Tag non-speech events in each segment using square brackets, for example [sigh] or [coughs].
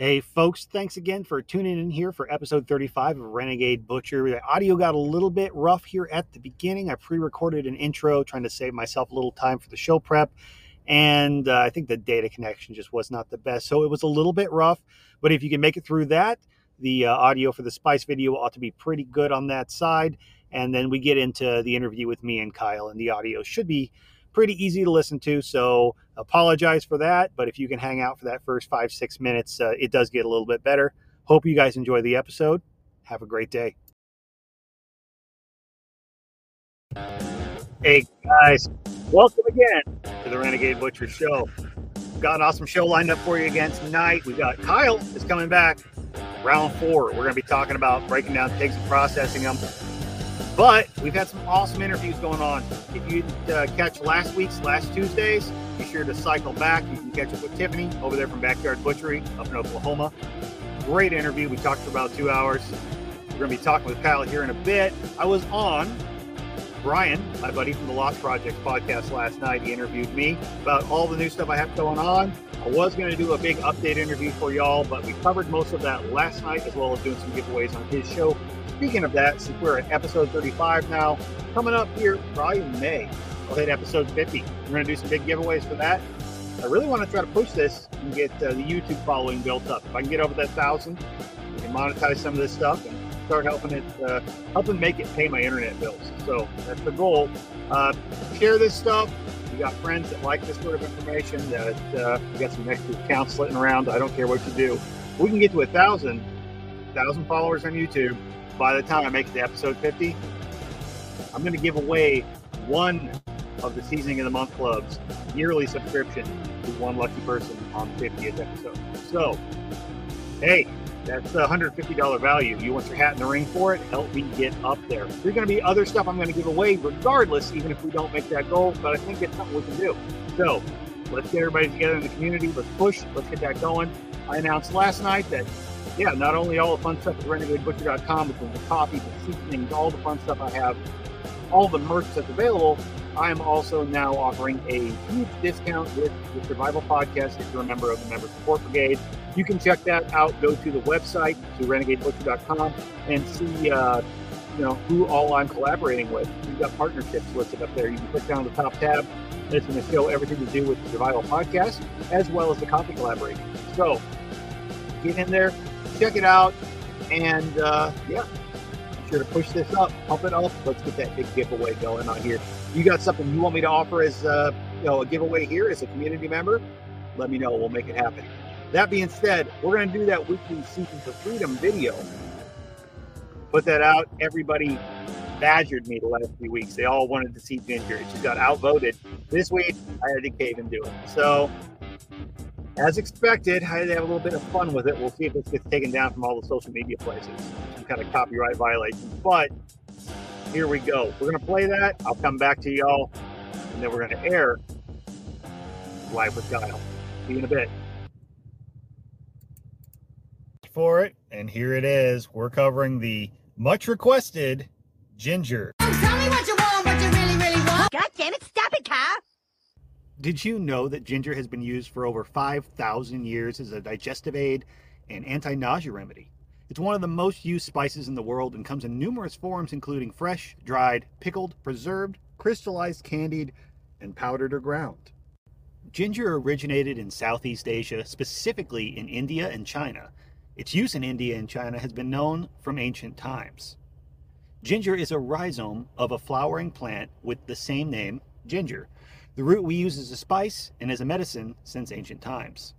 Hey, folks, thanks again for tuning in here for episode 35 of Renegade Butcher. The audio got a little bit rough here at the beginning. I pre recorded an intro trying to save myself a little time for the show prep, and uh, I think the data connection just was not the best. So it was a little bit rough, but if you can make it through that, the uh, audio for the Spice video ought to be pretty good on that side. And then we get into the interview with me and Kyle, and the audio should be pretty easy to listen to. So apologize for that. But if you can hang out for that first five, six minutes, uh, it does get a little bit better. Hope you guys enjoy the episode. Have a great day. Hey guys, welcome again to the Renegade Butcher Show. got an awesome show lined up for you again tonight. We got Kyle is coming back, round four. We're going to be talking about breaking down pigs and processing them but we've had some awesome interviews going on. If you uh, catch last week's, last Tuesdays, be sure to cycle back. You can catch up with Tiffany over there from Backyard Butchery up in Oklahoma. Great interview. We talked for about two hours. We're going to be talking with Kyle here in a bit. I was on Brian, my buddy from the Lost Projects podcast last night. He interviewed me about all the new stuff I have going on. I was going to do a big update interview for y'all, but we covered most of that last night as well as doing some giveaways on his show speaking of that, since we're at episode 35 now, coming up here probably May, I'll hit episode 50. We're going to do some big giveaways for that. I really want to try to push this and get uh, the YouTube following built up. If I can get over that thousand, we can monetize some of this stuff and start helping it, uh, helping make it pay my internet bills. So that's the goal. Uh, share this stuff. You got friends that like this sort of information. That uh, you got some extra accounts sitting around. I don't care what you do. We can get to a thousand, thousand followers on YouTube by the time I make it to episode 50, I'm going to give away one of the Seasoning of the Month Club's yearly subscription to one lucky person on the 50th episode. So, hey, that's a $150 value. You want your hat in the ring for it? Help me get up there. There's going to be other stuff I'm going to give away regardless, even if we don't make that goal, but I think it's something we can do. So, let's get everybody together in the community. Let's push. Let's get that going. I announced last night that yeah, not only all the fun stuff at renegadebutcher.com, but the coffee, the seasonings, all the fun stuff I have, all the merch that's available, I am also now offering a huge discount with the Survival Podcast if you're a member of the Member Support Brigade. You can check that out. Go to the website, to renegadebutcher.com, and see uh, you know who all I'm collaborating with. We've got partnerships listed up there. You can click down the top tab. It's going to show everything to do with the Survival Podcast, as well as the coffee collaboration. So get in there, check it out. And uh, yeah, be sure to push this up, pump it up. Let's get that big giveaway going on here. You got something you want me to offer as uh, you know a giveaway here as a community member? Let me know. We'll make it happen. That being said, we're going to do that weekly Seasons for Freedom video. Put that out. Everybody badgered me the last few weeks. They all wanted to see Ginger. Just got outvoted. This week, I had to cave and do it. So as expected, I had to have a little bit of fun with it. We'll see if this gets taken down from all the social media places, some kind of copyright violations. But here we go. We're going to play that. I'll come back to y'all, and then we're going to air live with Kyle. See you in a bit. For it, and here it is. We're covering the much requested ginger. Tell me what you want, what you really, really want. God damn it, stop it, Kyle! Did you know that ginger has been used for over 5,000 years as a digestive aid and anti nausea remedy? It's one of the most used spices in the world and comes in numerous forms, including fresh, dried, pickled, preserved, crystallized, candied, and powdered or ground. Ginger originated in Southeast Asia, specifically in India and China. Its use in India and China has been known from ancient times. Ginger is a rhizome of a flowering plant with the same name, ginger, the root we use as a spice and as a medicine since ancient times.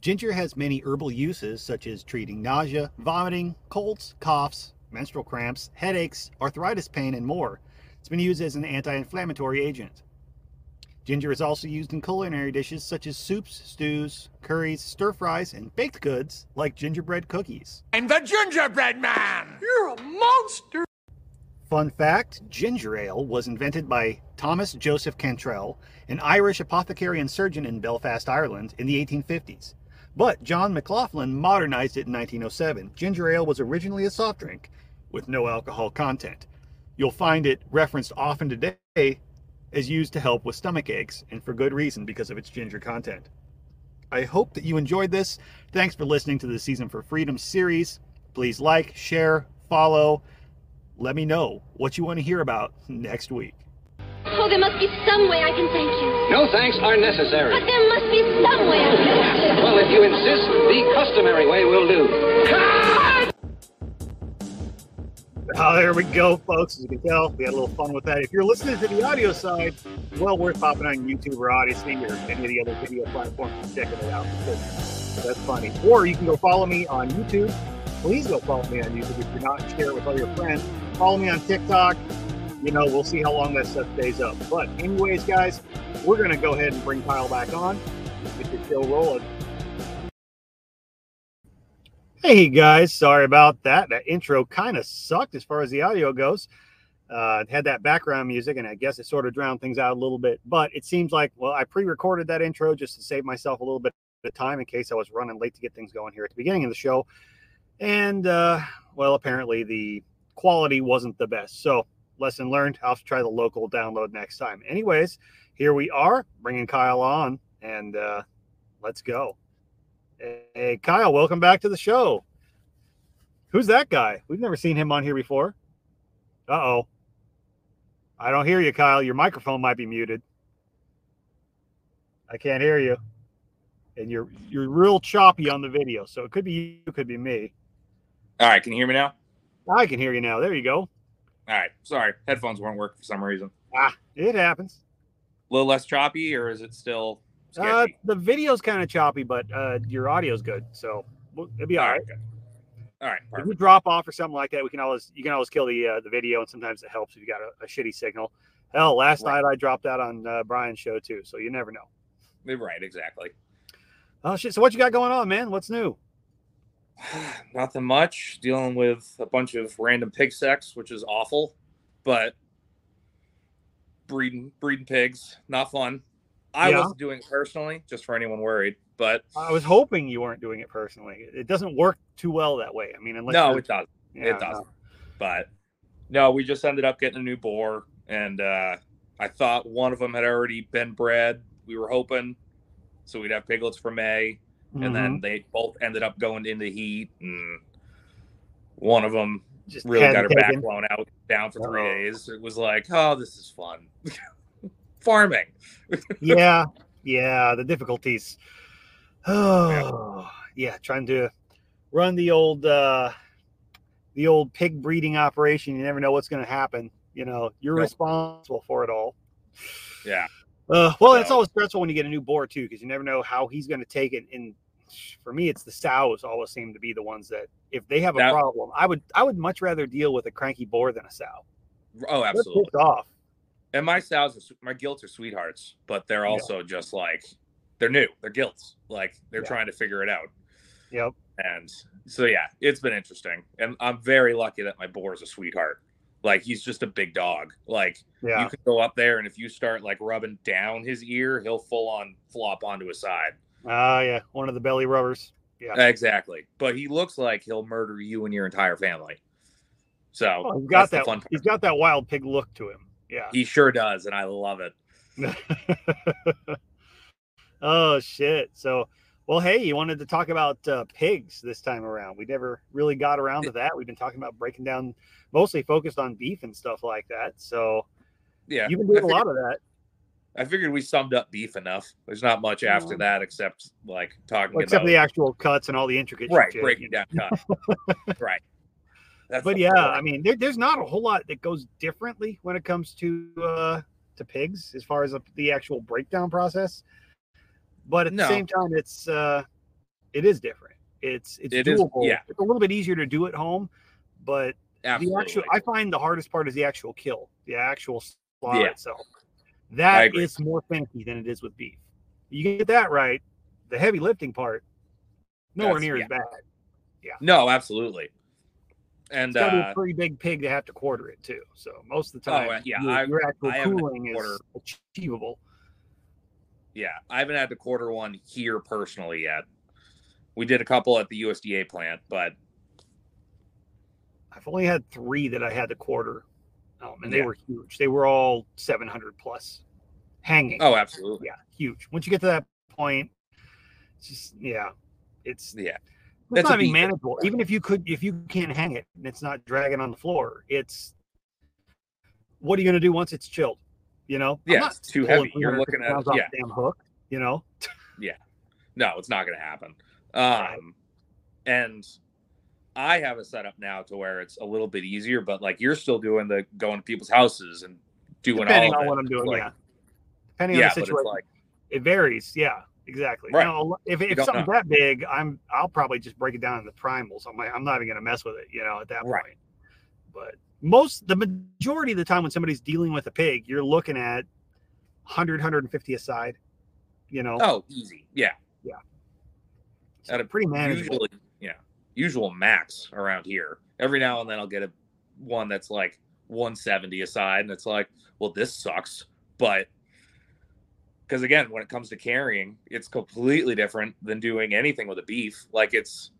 Ginger has many herbal uses such as treating nausea, vomiting, colds, coughs, menstrual cramps, headaches, arthritis pain, and more. It's been used as an anti-inflammatory agent. Ginger is also used in culinary dishes such as soups, stews, curries, stir fries, and baked goods like gingerbread cookies. I'm the gingerbread man! You're a monster! Fun fact ginger ale was invented by Thomas Joseph Cantrell, an Irish apothecary and surgeon in Belfast, Ireland, in the 1850s. But John McLaughlin modernized it in 1907. Ginger ale was originally a soft drink with no alcohol content. You'll find it referenced often today as used to help with stomach aches, and for good reason because of its ginger content. I hope that you enjoyed this. Thanks for listening to the Season for Freedom series. Please like, share, follow. Let me know what you want to hear about next week. Oh, there must be some way I can thank you. No thanks are necessary. But there must be some way I can. Well, if you insist, the customary way will do. Oh, there we go, folks. As you can tell, we had a little fun with that. If you're listening to the audio side, well worth popping on YouTube or Odysee or any of the other video platforms and checking it out because that's funny. Or you can go follow me on YouTube. Please go follow me on YouTube if you're not. Share it with all your friends. Follow me on TikTok. You know, we'll see how long that stuff stays up. But anyways, guys, we're gonna go ahead and bring Kyle back on. Get the show rolling. Hey guys, sorry about that. That intro kind of sucked as far as the audio goes. Uh, it had that background music, and I guess it sort of drowned things out a little bit. But it seems like, well, I pre-recorded that intro just to save myself a little bit of time in case I was running late to get things going here at the beginning of the show. And uh, well, apparently the quality wasn't the best. So lesson learned. I'll try the local download next time. Anyways, here we are bringing Kyle on, and uh, let's go. Hey, Kyle, welcome back to the show. Who's that guy? We've never seen him on here before. Uh oh. I don't hear you, Kyle. Your microphone might be muted. I can't hear you. And you're you're real choppy on the video, so it could be you, it could be me. All right, can you hear me now? I can hear you now. There you go. All right, sorry, headphones weren't working for some reason. Ah, it happens. A little less choppy, or is it still Uh, the video's kind of choppy, but uh, your audio's good, so it'll be all right. All right, If we drop off or something like that, we can always you can always kill the uh, the video, and sometimes it helps if you got a, a shitty signal. Hell, last Right. night I dropped out on uh, Brian's show too, so you never know. Right, exactly. Oh shit! So what you got going on, man? What's new? [sighs] Nothing much. Dealing with a bunch of random pig sex, which is awful, but breeding breeding pigs, not fun. I Yeah. wasn't doing it personally, just for anyone worried. But I was hoping you weren't doing it personally. It doesn't work too well that way. I mean, unless no, it doesn't. yeah, it doesn't. But no, we just ended up getting a new boar, and uh, I thought one of them had already been bred. We were hoping, so we'd have piglets for May, no. and then they both ended up going into heat, and one of them just really got her it back blown out down for three Uh-oh. days. It was like, oh, this is fun. [laughs] Farming. [laughs] yeah, yeah, the difficulties. [sighs] Oh, yeah, trying to run the old uh the old pig breeding operation. You never know what's going to happen. You know, you're responsible for it all. Yeah. [sighs] Uh, well, it's always stressful when you get a new boar too, because you never know how he's going to take it. And for me, it's the sows always seem to be the ones that, if they have a That- problem, I would I would much rather deal with a cranky boar than a sow. Oh, They're absolutely. pissed off. And my sows, are, my gilts are sweethearts, but they're also just like they're new. They're gilts. Like they're Yeah. trying to figure it out. Yep. And so yeah, it's been interesting. And I'm very lucky that my boar is a sweetheart. Like he's just a big dog. Like Yeah. you can go up there and if you start like rubbing down his ear, he'll full on flop onto his side. Ah, yeah. One of the belly rubbers. Yeah. Exactly. But he looks like he'll murder you and your entire family. So Oh, he's got that. He's got that wild pig look to him. Yeah. He sure does, and I love it. [laughs] oh shit. So, well, hey, you wanted to talk about uh, pigs this time around. We never really got around to that. We've been talking about breaking down, mostly focused on beef and stuff like that. So Yeah. you've been doing a lot of that. I figured we summed up beef enough. There's not much after Yeah. that except like talking Well, except about the actual cuts and all the intricate right breaking down cut. [laughs] right. That's But yeah, point. I mean, there, there's not a whole lot that goes differently when it comes to uh, to pigs as far as the- the actual breakdown process. But at No. the same time, it's uh, it is different. It's it's It is- doable. yeah. It's a little bit easier to do at home, but absolutely. the actual I find the hardest part is the actual kill, the actual slaughter Yeah. itself. That is more finicky than it is with beef. You get that right, the heavy lifting part, nowhere That's- near yeah. as bad. Yeah. no, absolutely. And It's got to be uh, a pretty big pig to have to quarter it too. So most of the Oh, time, uh, yeah, your, I- your actual I cooling is achievable. yeah, I haven't had to quarter one here personally yet. We did a couple at the USDA plant, but I've only had three that I had to quarter, um, and they were huge. They were all 700 plus, hanging. oh, absolutely. yeah, huge. Once you get to that point, just yeah, it's Yeah. It's That's not even manageable. Even if you could, if you can't hang it and it's not dragging on the floor, it's what are you going to do once it's chilled? You know, Yeah, it's too heavy. You're looking at- yeah. a damn hook. You know, yeah, No, it's not going to happen. Um, and I have a setup now to where it's a little bit easier, but like you're still doing the going to people's houses and doing depending all on what. I'm doing, Like, yeah. Depending yeah, on the it's situation, like it varies. Yeah, exactly. Right. If if don't something's know. that big, I'm I'll probably just break it down into primals. I'm like, I'm not even going to mess with it. You know, at that Right. point. But most the majority of the time when somebody's dealing with a pig, you're looking at 100, 150 a side. You know, oh, easy. Yeah. so at a pretty manageable. Usually, yeah, usual max around here. Every now and then I'll get a one that's like 170 aside, and it's like, well, this sucks. But because again, when it comes to carrying, it's completely different than doing anything with a beef. Like it's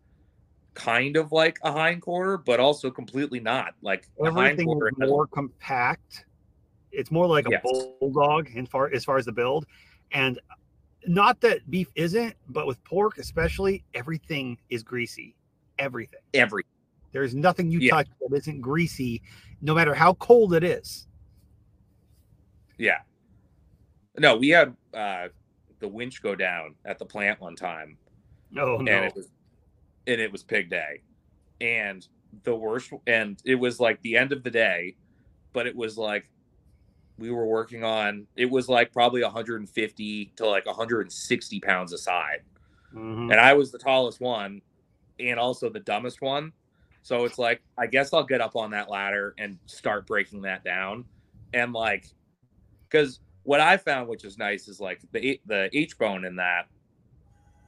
kind of like a hind quarter, but also completely not. Like Everything is more compact. It's more like a Yes. bulldog in far as far as the build, and not that beef isn't, but with pork especially, everything is greasy. Everything. every There's nothing you Yeah. touch that isn't greasy, no matter how cold it is. yeah. No, we had uh, the winch go down at the plant one time, No, no. and it was and it was pig day. And the worst and it was like the end of the day but it was like we were working on it was like probably 150 to like 160 pounds aside Mhm. and i was the tallest one and also the dumbest one. So it's like i guess i'll get up on that ladder and start breaking that down. And like because what i found which is nice is like the the h bone in that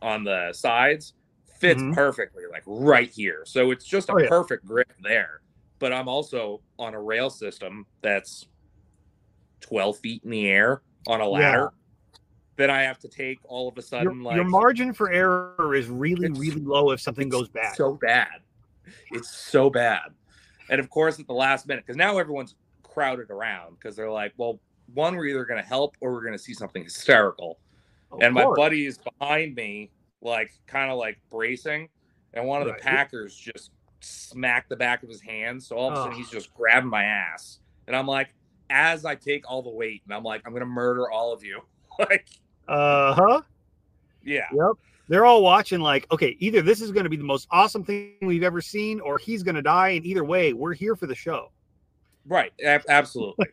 on the sides fits Mhm. perfectly like right here so it's just a Oh, yeah. perfect grip there but i'm also on a rail system that's 12 feet in the air on a ladder then i have to take all of a your, sudden like your margin for error is really, really low if something goes bad. So bad. It's so bad. And of course, at the last minute, because now everyone's crowded around because they're like, well, one, we're either going to help or we're going to see something hysterical. Of and my buddy is behind me, like kind of like bracing. And one of Right. the Packers just smacked the back of his hand. So all of a sudden, Ugh. he's just grabbing my ass. And I'm like, as I take all the weight, and I'm like, I'm going to murder all of you. [laughs] like, Uh huh. yeah. Yep. They're all watching, like, okay, either this is going to be the most awesome thing we've ever seen, or he's going to die. And either way, we're here for the show. Right. ab- absolutely.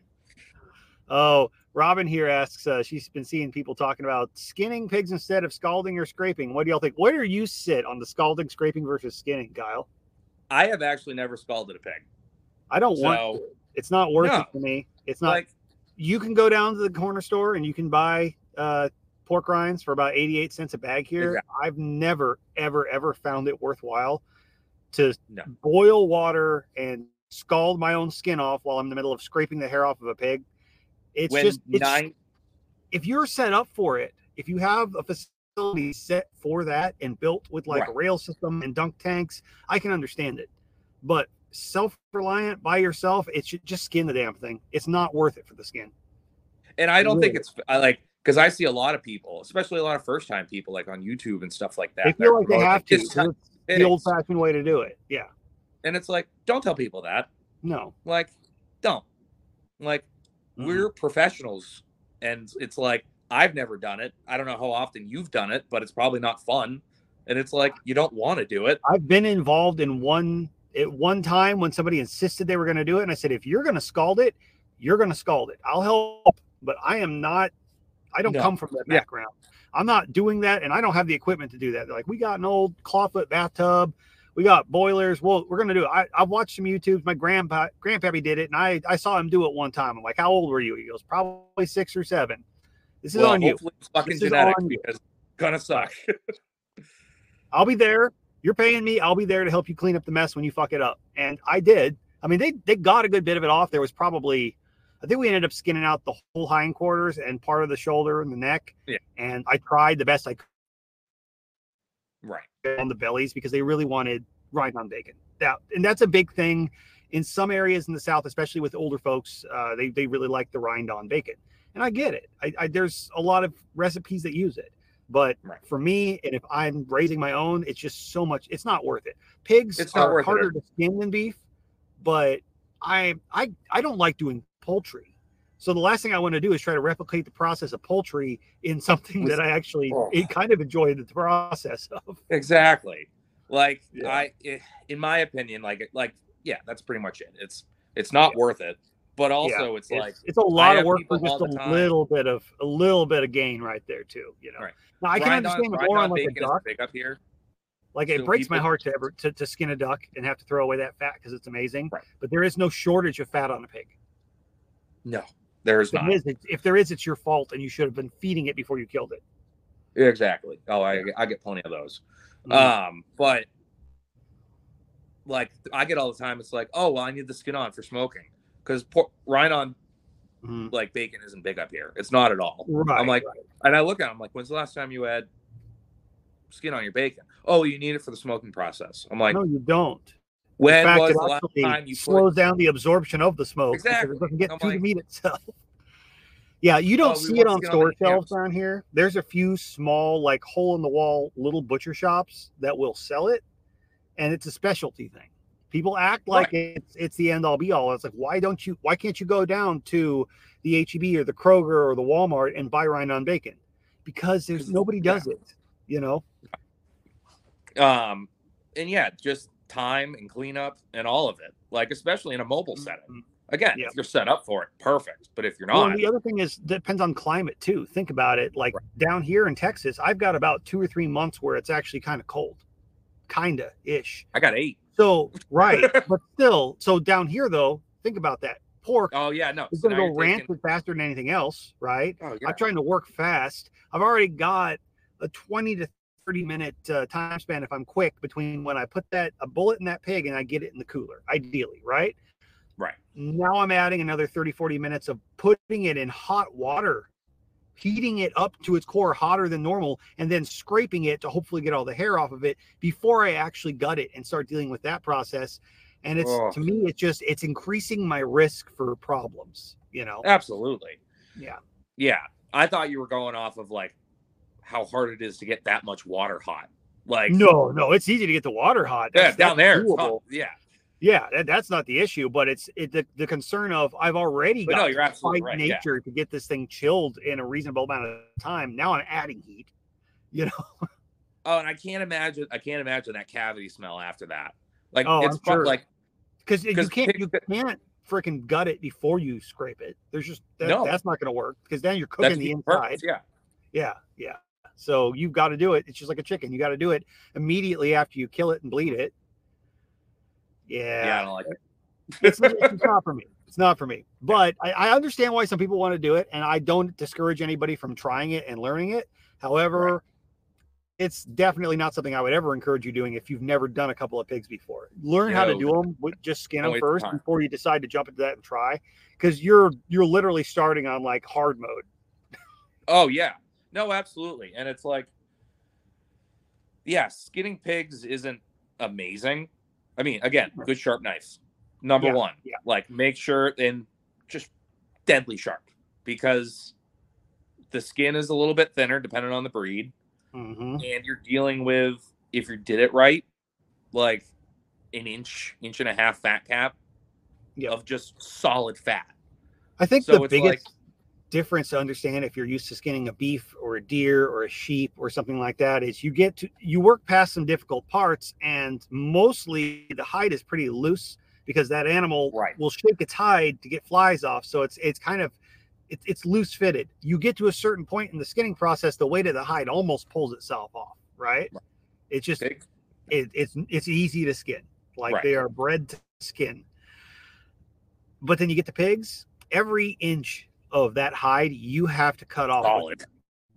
Oh, Robin here asks, uh, she's been seeing people talking about skinning pigs instead of scalding or scraping. What do y'all think? Where do you sit on the scalding, scraping versus skinning, Kyle? I have actually never scalded a pig. I don't want to. It's not worth No. it to me. It's not. like, you can go down to the corner store and you can buy uh, pork rinds for about 88 cents a bag here. Exactly. I've never, ever, ever found it worthwhile to No. boil water and scald my own skin off while I'm in the middle of scraping the hair off of a pig. It's when just, it's, nine if you're set up for it, if you have a facility set for that and built with like a rail system and dunk tanks, I can understand it. But self-reliant by yourself, it should just skin the damn thing. It's not worth it for the skin. and I don't think it's I like because I see a lot of people, especially a lot of first time people, like on YouTube and stuff like that. They feel like they have to. "It's 'cause It's it the old-fashioned way to do it. Yeah. and it's like, don't tell people that. No. Like, don't. Like, We're mm-hmm. professionals, and it's like I've never done it. I don't know how often you've done it, but it's probably not fun. And it's like you don't want to do it. I've been involved in one at one time when somebody insisted they were going to do it, and I said, if you're going to scald it, you're going to scald it. I'll help, but I am not. I don't No. come from that Yeah. background. I'm not doing that, and I don't have the equipment to do that. They're like, we got an old clawfoot bathtub, we got boilers. Well, we're going to do it. I, I've watched some YouTubes. My grandpa, grandpappy did it, and I, I saw him do it one time. I'm like, how old were you? He goes, probably six or seven. This is well, on you. it's fucking genetics because gonna suck. [laughs] I'll be there. You're paying me. I'll be there to help you clean up the mess when you fuck it up. And I did. I mean, they they got a good bit of it off. There was probably, I think we ended up skinning out the whole hindquarters and part of the shoulder and the neck. Yeah. And I tried the best I could right. On the bellies because they really wanted rind on bacon. That and that's a big thing in some areas in the South, especially with older folks. Uh, they they really like the rind on bacon, and I get it. I, I there's a lot of recipes that use it. But Right. for me, and if I'm raising my own, it's just so much. It's not worth it. Pigs It's are worth it. harder to skin than beef, but I I I don't like doing poultry. So the last thing I want to do is try to replicate the process of poultry in something that I actually Oh. it kind of enjoy the process of. Exactly. Like Yeah. I, i in my opinion, like like yeah, that's pretty much it. It's it's not worth it. But also, it's, like it's a lot of work for just a little bit of a little bit of gain right there too. You know. Right. Now I can on- understand the more on like a duck. big up here. Like it So breaks my heart to ever to, to skin a duck and have to throw away that fat because it's amazing. Right. But there is no shortage of fat on a pig. No, there's If, not. is, if there is, it's your fault, and you should have been feeding it before you killed it. Exactly. Oh, I I get plenty of those. Mm. Um, but like I get all the time. It's like, oh well, I need the skin on for smoking because por- rind-on Mhm. like bacon isn't big up here. It's not at all. Right. I'm like, right. and I look at him like, when's the last time you had skin on your bacon? Oh, you need it for the smoking process. I'm like, no, you don't. When fact, was it the last time you slows down the absorption of the smoke Exactly. it doesn't get to the meat itself. [laughs] Yeah, you don't Oh, see it on store shelves around here. There's a few small, like hole in the wall little butcher shops that will sell it, and it's a specialty thing. People act like it's it's the end all be all. It's like why don't you why can't you go down to the HEB or the Kroger or the Walmart and buy rind-on bacon? Because there's nobody yeah. does it. You know, Um, and yeah, just time and cleanup and all of it. Like especially in a mobile setting. Mhm. Again, Yeah. if you're set up for it, perfect. But if you're not, and the other thing is depends on climate too. Think about it. Like down here in Texas, I've got about two or three months where it's actually kind of cold, kinda ish. I got eight. So right, [laughs] but still, so down here though, think about that. Pork Oh yeah, no. It's so to go taking- rancid faster than anything else, right? Oh yeah. I'm trying to work fast. I've already got a 20 to 30 minute uh, time span if I'm quick between when I put that a bullet in that pig and I get it in the cooler, ideally, right? Right. Now I'm adding another 30, 40 minutes of putting it in hot water, heating it up to its core hotter than normal, and then scraping it to hopefully get all the hair off of it before I actually gut it and start dealing with that process. And it's Ugh. to me, it's just it's increasing my risk for problems, you know. Absolutely. Yeah. Yeah. I thought you were going off of like how hard it is to get that much water hot. Like No, no, it's easy to get the water hot. yeah, down there. Yeah. Yeah, that, that's not the issue, but it's it, the, the concern of I've already But got no, to fight right, yeah. nature to get this thing chilled in a reasonable amount of time. Now I'm adding heat. You know, [laughs] Oh, and I can't imagine I can't imagine that cavity smell after that. Like Oh, it's sure. like because you can't you can't freaking gut it before you scrape it. There's just that, No. that's not going to work because then you're cooking the the inside. purpose, Yeah. Yeah, yeah. So you've got to do it. It's just like a chicken. You got to do it immediately after you kill it and bleed it. Yeah, Yeah, I don't like it. it's, not- it's [laughs] not for me. It's not for me. But I, I understand why some people want to do it, and I don't discourage anybody from trying it and learning it. However, it's definitely not something I would ever encourage you doing if you've never done a couple of pigs before. Learn how to do them. Just skin them first time. before you decide to jump into that and try, because you're you're literally starting on like hard mode. Oh yeah. No, absolutely. And it's like yeah, skinning pigs isn't amazing. I mean, again, good sharp knives. Number Yeah, one. yeah. Like make sure and just deadly sharp because the skin is a little bit thinner depending on the breed. Mhm. and you're dealing with if you did it right like an inch inch and a half fat cap Yep. of just solid fat I think So the biggest like- difference to understand if you're used to skinning a beef or a deer or a sheep or something like that is you get to you work past some difficult parts and mostly the hide is pretty loose because that animal Right. will shake its hide to get flies off. So it's it's kind of it's it's loose fitted you get to a certain point in the skinning process the weight of the hide almost pulls itself off right? Right. it's just it, it's it's easy to skin. Like Right. they are bred to skin. But then you get the pigs. Every inch of that hide you have to cut off solid.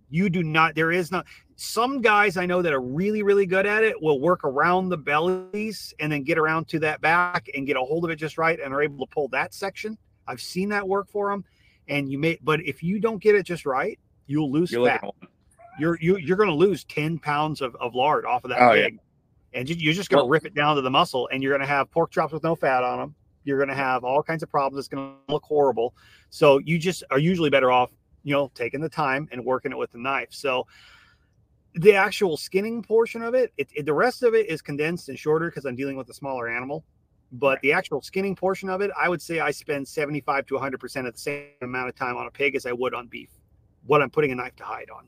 you do not there is not some guys i know that are really really good at it will work around the bellies and then get around to that back and get a hold of it just right and are able to pull that section. I've seen that work for them and you may but if you don't get it just right you'll lose you're fat looking at one. you're you, you're going to lose 10 pounds of, of lard off of that Oh, yeah. pig and you, you're just going to Well- rip it down to the muscle and you're going to have pork chops with no fat on them you're going to have all kinds of problems it's going to look horrible so you just are usually better off you know taking the time and working it with the knife so the actual skinning portion of it, it, it- the rest of it is condensed and shorter because I'm dealing with a smaller animal. But the actual skinning portion of it, I would say I spend 75 to 100 percent of the same amount of time on a pig as I would on beef. What I'm putting a knife to hide on.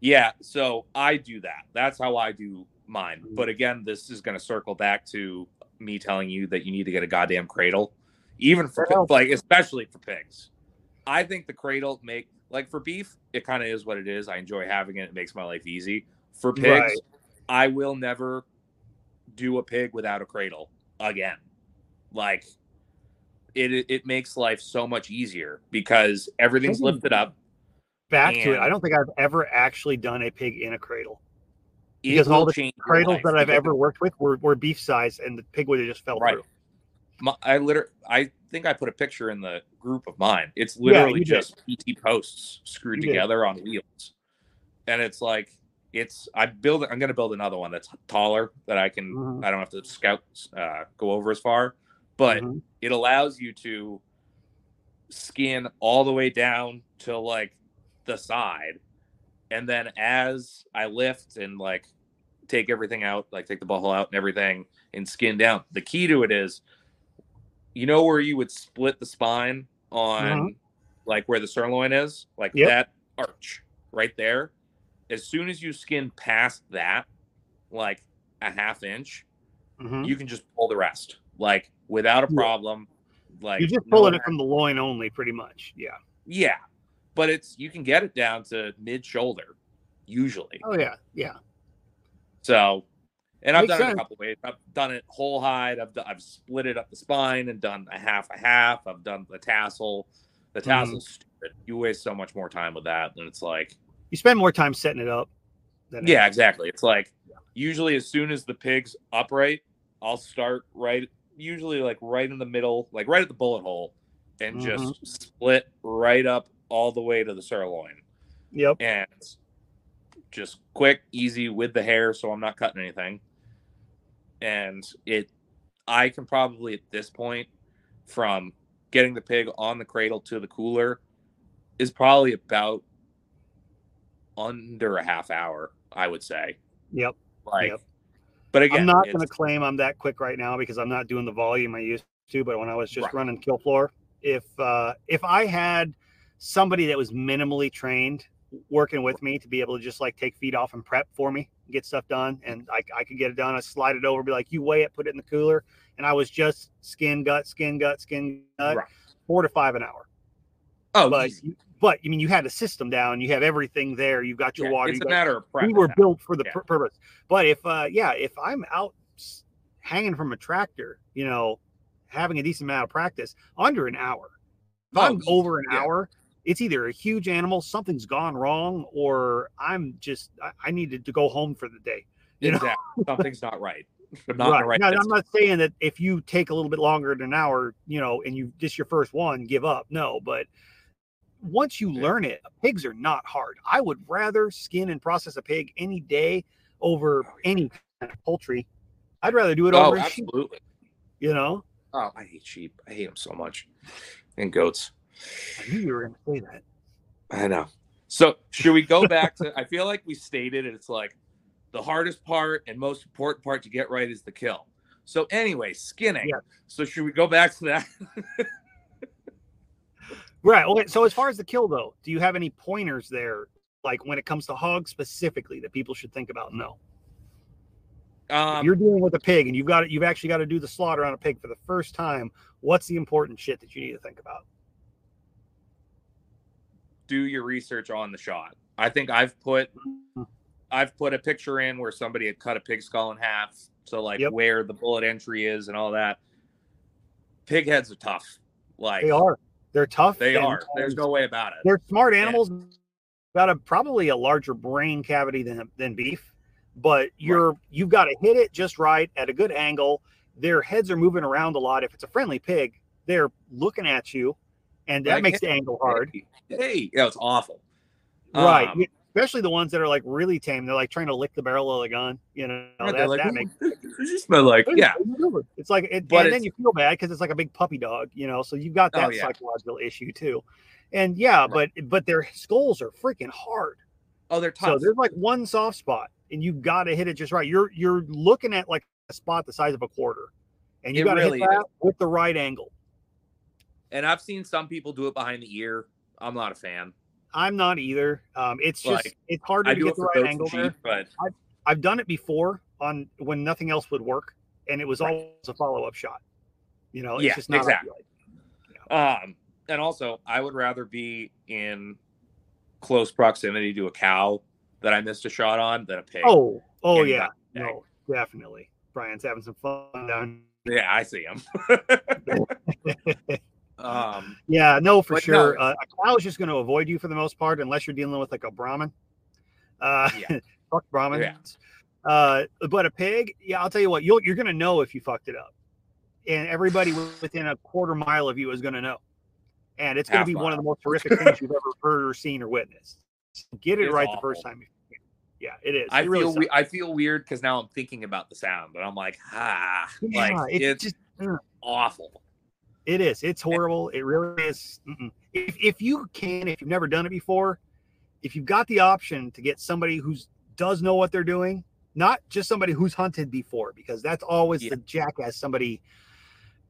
Yeah, so I do that. That's how I do mine. Mm-hmm. But again, this is going to circle back to me telling you that you need to get a goddamn cradle, even for Well- like especially for pigs. I think the cradle make like for beef, it kind of is what it is. I enjoy having it. It makes my life easy. For pigs, Right. I will never do a pig without a cradle again. Like it, it, it makes life so much easier because everything's lifted up. Back to it, I don't think I've ever actually done a pig in a cradle. Because all the Cradles that I've ever worked with were, were beef size, and the pig would have just fell Right. through. my, I literally, I think I put a picture in the group of mine. It's literally did. just PT posts screwed You did. together on wheels, and it's like it's. I build. I'm going to build another one that's taller that I can. Mhm. I don't have to scout uh, go over as far, but Mhm. it allows you to skin all the way down to like the side, and then as I lift and like take everything out, like take the butthole out and everything, and skin down. The key to it is, you know, where you would split the spine on like where the sirloin is, like Yep. that arch right there. As soon as you skin past that, like a half inch, Mhm. you can just pull the rest, like without a problem. Like You're just no pulling it from the loin only, pretty much. Yeah. yeah, but it's you can get it down to mid shoulder, usually. Oh yeah, yeah. So, and I've Makes done it a couple ways. I've done it whole hide. I've done, I've split it up the spine and done a half a half. I've done the tassel. The Mm-hmm. stupid. You waste so much more time with that, and it's like, You spend more time setting it up. Than yeah, exactly. It's like usually as soon as the pig's upright, I'll start right, usually like right in the middle, like right at the bullet hole, and Mm-hmm. just split right up all the way to the sirloin. Yep. and just quick, easy with the hair, so I'm not cutting anything. And it, I can probably at this point, from getting the pig on the cradle to the cooler, is probably about under a half hour, I would say. Yep. Like, Yep. but again, I'm not going to claim I'm that quick right now because I'm not doing the volume I used to. But when I was just Right. running kill floor, if uh, if I had somebody that was minimally trained working with me to be able to just like take feet off and prep for me, get stuff done, and I, I could get it done. I slide it over, be like, you weigh it, put it in the cooler, and I was just skin gut, skin gut, skin gut, Right. four to five an hour. oh, but easy. but I mean, you had a system down, you have everything there, you've got your Yeah, water, it's a matter of prep. we were built for the Yeah. pur- purpose. But if uh yeah, if I'm out hanging from a tractor, you know, having a decent amount of practice under an hour. If Oh, I'm over an yeah. hour, it's either a huge animal, something's gone wrong, or I'm just I, I needed to go home for the day. You know? Exactly. Something's not right. I'm [laughs] not the right. Now, I'm not saying that if you take a little bit longer than an hour, you know, and you just your first one, give up. No, but once you Yeah. learn it, pigs are not hard. I would rather skin and process a pig any day over oh, any kind of poultry. I'd rather do it Oh, over a sheep, absolutely. you know. Oh, I hate sheep. I hate them so much. And goats. I knew you were going to say that. I know. So should we go back to? I feel like we stated it. It's like the hardest part and most important part to get right is the kill. So anyway, skinning. Yeah. So should we go back to that? [laughs] Right. Okay. So as far as the kill though, do you have any pointers there, like when it comes to hogs specifically, that people should think about? No. Um, you're dealing with a pig and you've got it, you've actually got to do the slaughter on a pig for the first time. What's the important shit that you need to think about? Do your research on the shot. I think I've put I've put a picture in where somebody had cut a pig skull in half, so like Yep. where the bullet entry is and all that. Pig heads are tough. Like They are. They're tough. They are. There's no way about it. They're smart animals. Got a probably a larger brain cavity than than beef, but you're you've got to hit it just right at a good angle. Their heads are moving around a lot. If it's a friendly pig, they're looking at you, and that Like, makes the angle hard. Hey, hey, yeah, it's awful. right. Um, Especially the ones that are like really tame. They're like trying to lick the barrel of the gun. You know, Right, that, like, that makes does it smell like yeah. It's like, it, But and then you feel bad because it's like a big puppy dog, you know. So you've got that Oh, yeah. psychological issue too. And yeah, but but their skulls are freaking hard. Oh, they're So tough. there's like one soft spot, and you got to hit it just right. You're you're looking at like a spot the size of a quarter, and you got to really hit that is. with the right angle. And I've seen some people do it behind the ear. I'm not a fan. I'm not either. Um, it's just Like, it's harder I to get the right angle and there. but I've done it before on when nothing else would work, and it was Right. always a follow up shot. You know, it's Yeah, just not exactly. um, and also I would rather be in close proximity to a cow that I missed a shot on than a pig. Oh, oh Any yeah, no, definitely. Brian's having some fun down. yeah, I see him. [laughs] [laughs] [laughs] um, Yeah, no, for sure. no. Uh, a cow is just going to avoid you for the most part, unless you're dealing with like a Brahman. Uh, Yeah. [laughs] fuck Brahmans. Uh, but a pig, yeah, I'll tell you what, you'll, you're going to know if you fucked it up, and everybody [sighs] within a quarter mile of you is going to know, and it's going to be one of the most [laughs] horrific things you've ever heard or seen or witnessed. Get it It's right the first time. you. Yeah, it is. I It really feel we- I feel weird because now I'm thinking about the sound, but I'm like, ah, Yeah, like it's it's, just awful. It is. It's horrible. It really is. Mm-mm. If, if you can, if you've never done it before, if you've got the option to get somebody who's does know what they're doing, not just somebody who's hunted before, because that's always Yeah. the jackass somebody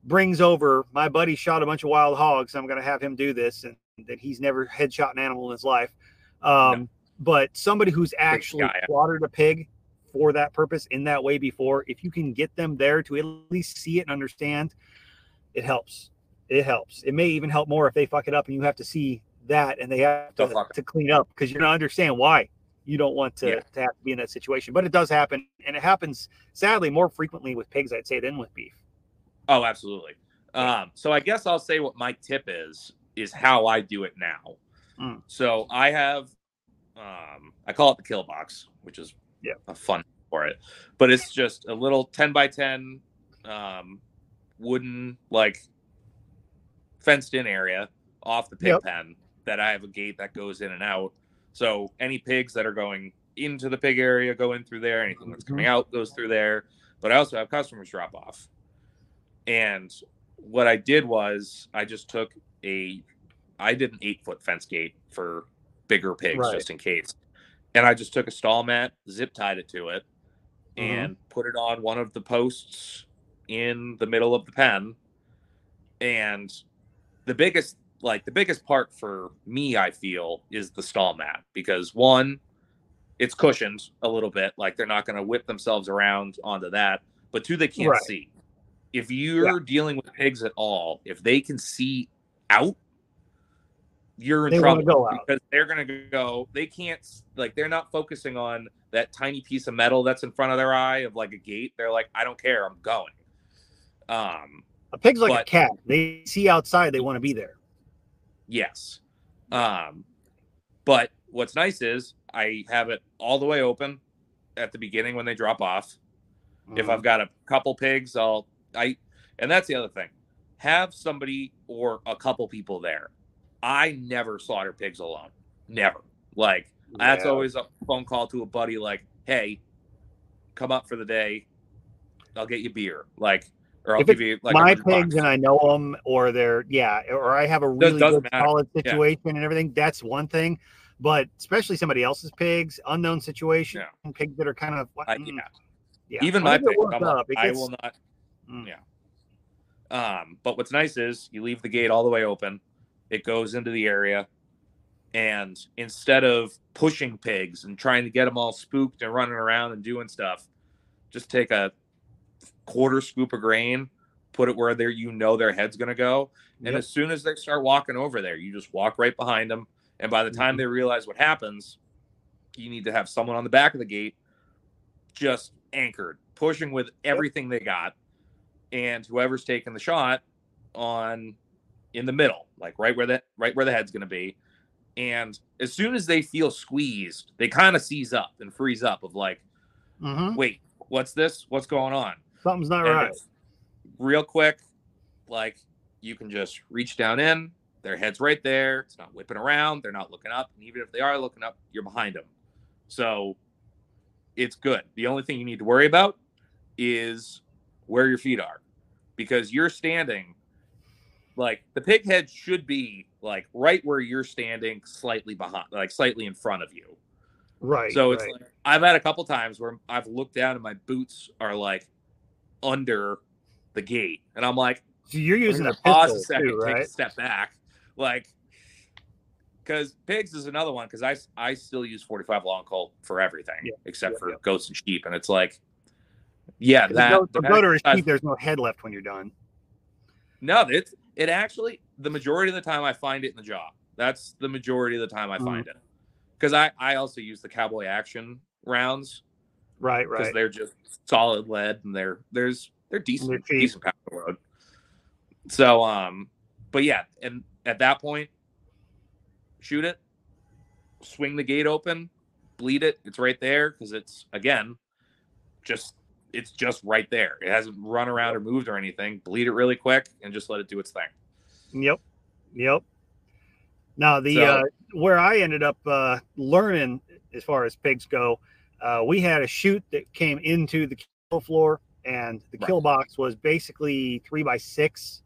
brings over. My buddy shot a bunch of wild hogs. I'm going to have him do this, and that he's never headshot an animal in his life. Um, But somebody who's actually guy. slaughtered a pig for that purpose in that way before, if you can get them there to at least see it and understand, it helps. It helps. It may even help more if they fuck it up and you have to see that and they have to, to clean up because you're gonna understand why you don't want to, Yeah. to have to be in that situation. But it does happen, and it happens sadly more frequently with pigs, I'd say, than with beef. Oh, absolutely. Um, so I guess I'll say what my tip is is how I do it now. Mm. So I have um I call it the kill box, which is Yeah. a fun for it. But it's just a little 10 by 10 um wooden like fenced in area off the pig Yep. pen that I have a gate that goes in and out. So any pigs that are going into the pig area go in through there. Anything that's coming out goes through there. But I also have customers drop off. And what I did was I just took a I did an eight foot fence gate for bigger pigs Right. just in case. And I just took a stall mat, zip tied it to it, Mhm. and put it on one of the posts in the middle of the pen. And the biggest like the biggest part for me, I feel, is the stall mat because one, it's cushioned a little bit, like they're not going to whip themselves around onto that. But two, they can't Right. see. If you're dealing with pigs at all, if they can see out, you're in They trouble go because they're going to go. They can't like they're not focusing on that tiny piece of metal that's in front of their eye of like a gate. They're like, I don't care, I'm going. Um, A pig's like a cat. They see outside, they want to be there. Yes. Um, but what's nice is I have it all the way open at the beginning when they drop off. If Mhm. I've got a couple pigs, I'll I and that's the other thing. Have somebody or a couple people there. I never slaughter pigs alone. Never. Like that's always a phone call to a buddy like, "Hey, come up for the day. I'll get you beer." Like or I'll If give you like my 100 bucks. pigs and I know them, or they're yeah, or I have a really good matter. solid Yeah. situation and everything. That's one thing, but especially somebody else's pigs, unknown situation, pigs that are kind of I, mm, yeah. yeah. Even my pigs, up, it I will not mm. Yeah. Um, but what's nice is you leave the gate all the way open, it goes into the area, and instead of pushing pigs and trying to get them all spooked and running around and doing stuff, just take a quarter scoop of grain, put it where they you know their head's gonna go, and Yep. as soon as they start walking over there, you just walk right behind them, and by the time Mhm. they realize what happens, you need to have someone on the back of the gate just anchored, pushing with everything they got, and whoever's taking the shot on in the middle, like right where the right where the head's going to be. And as soon as they feel squeezed, they kind of seize up and freeze up of like, Mhm. wait, what's this? What's going on? Something's not And right. real quick, like you can just reach down in, their head's right there. It's not whipping around. They're not looking up. And even if they are looking up, you're behind them. So it's good. The only thing you need to worry about is where your feet are because you're standing like the pig head should be like right where you're standing, slightly behind, like slightly in front of you. Right. So it's right. like I've had a couple times where I've looked down and my boots are like under the gate, and I'm like, so you're using a pause a second, too, take a step back, like because pigs is another one because I I still use 45 long colt for everything Yeah, except yeah, for yeah. goats and sheep, and it's like, yeah, that the goat or a sheep, there's no head left when you're done. No, it's it actually the majority of the time I find it in the jaw. That's the majority of the time I Mhm. find it because I I also use the cowboy action rounds Right, right. because they're just solid lead and they're there's they're decent They're decent power load. So um, but yeah, and at that point, shoot it, swing the gate open, bleed it. It's right there because it's again, just it's just right there. It hasn't run around or moved or anything. Bleed it really quick and just let it do its thing. Yep. Yep. Now the So- uh, where I ended up uh, learning as far as pigs go, uh, we had a chute that came into the kill floor, and the Right. kill box was basically three by six.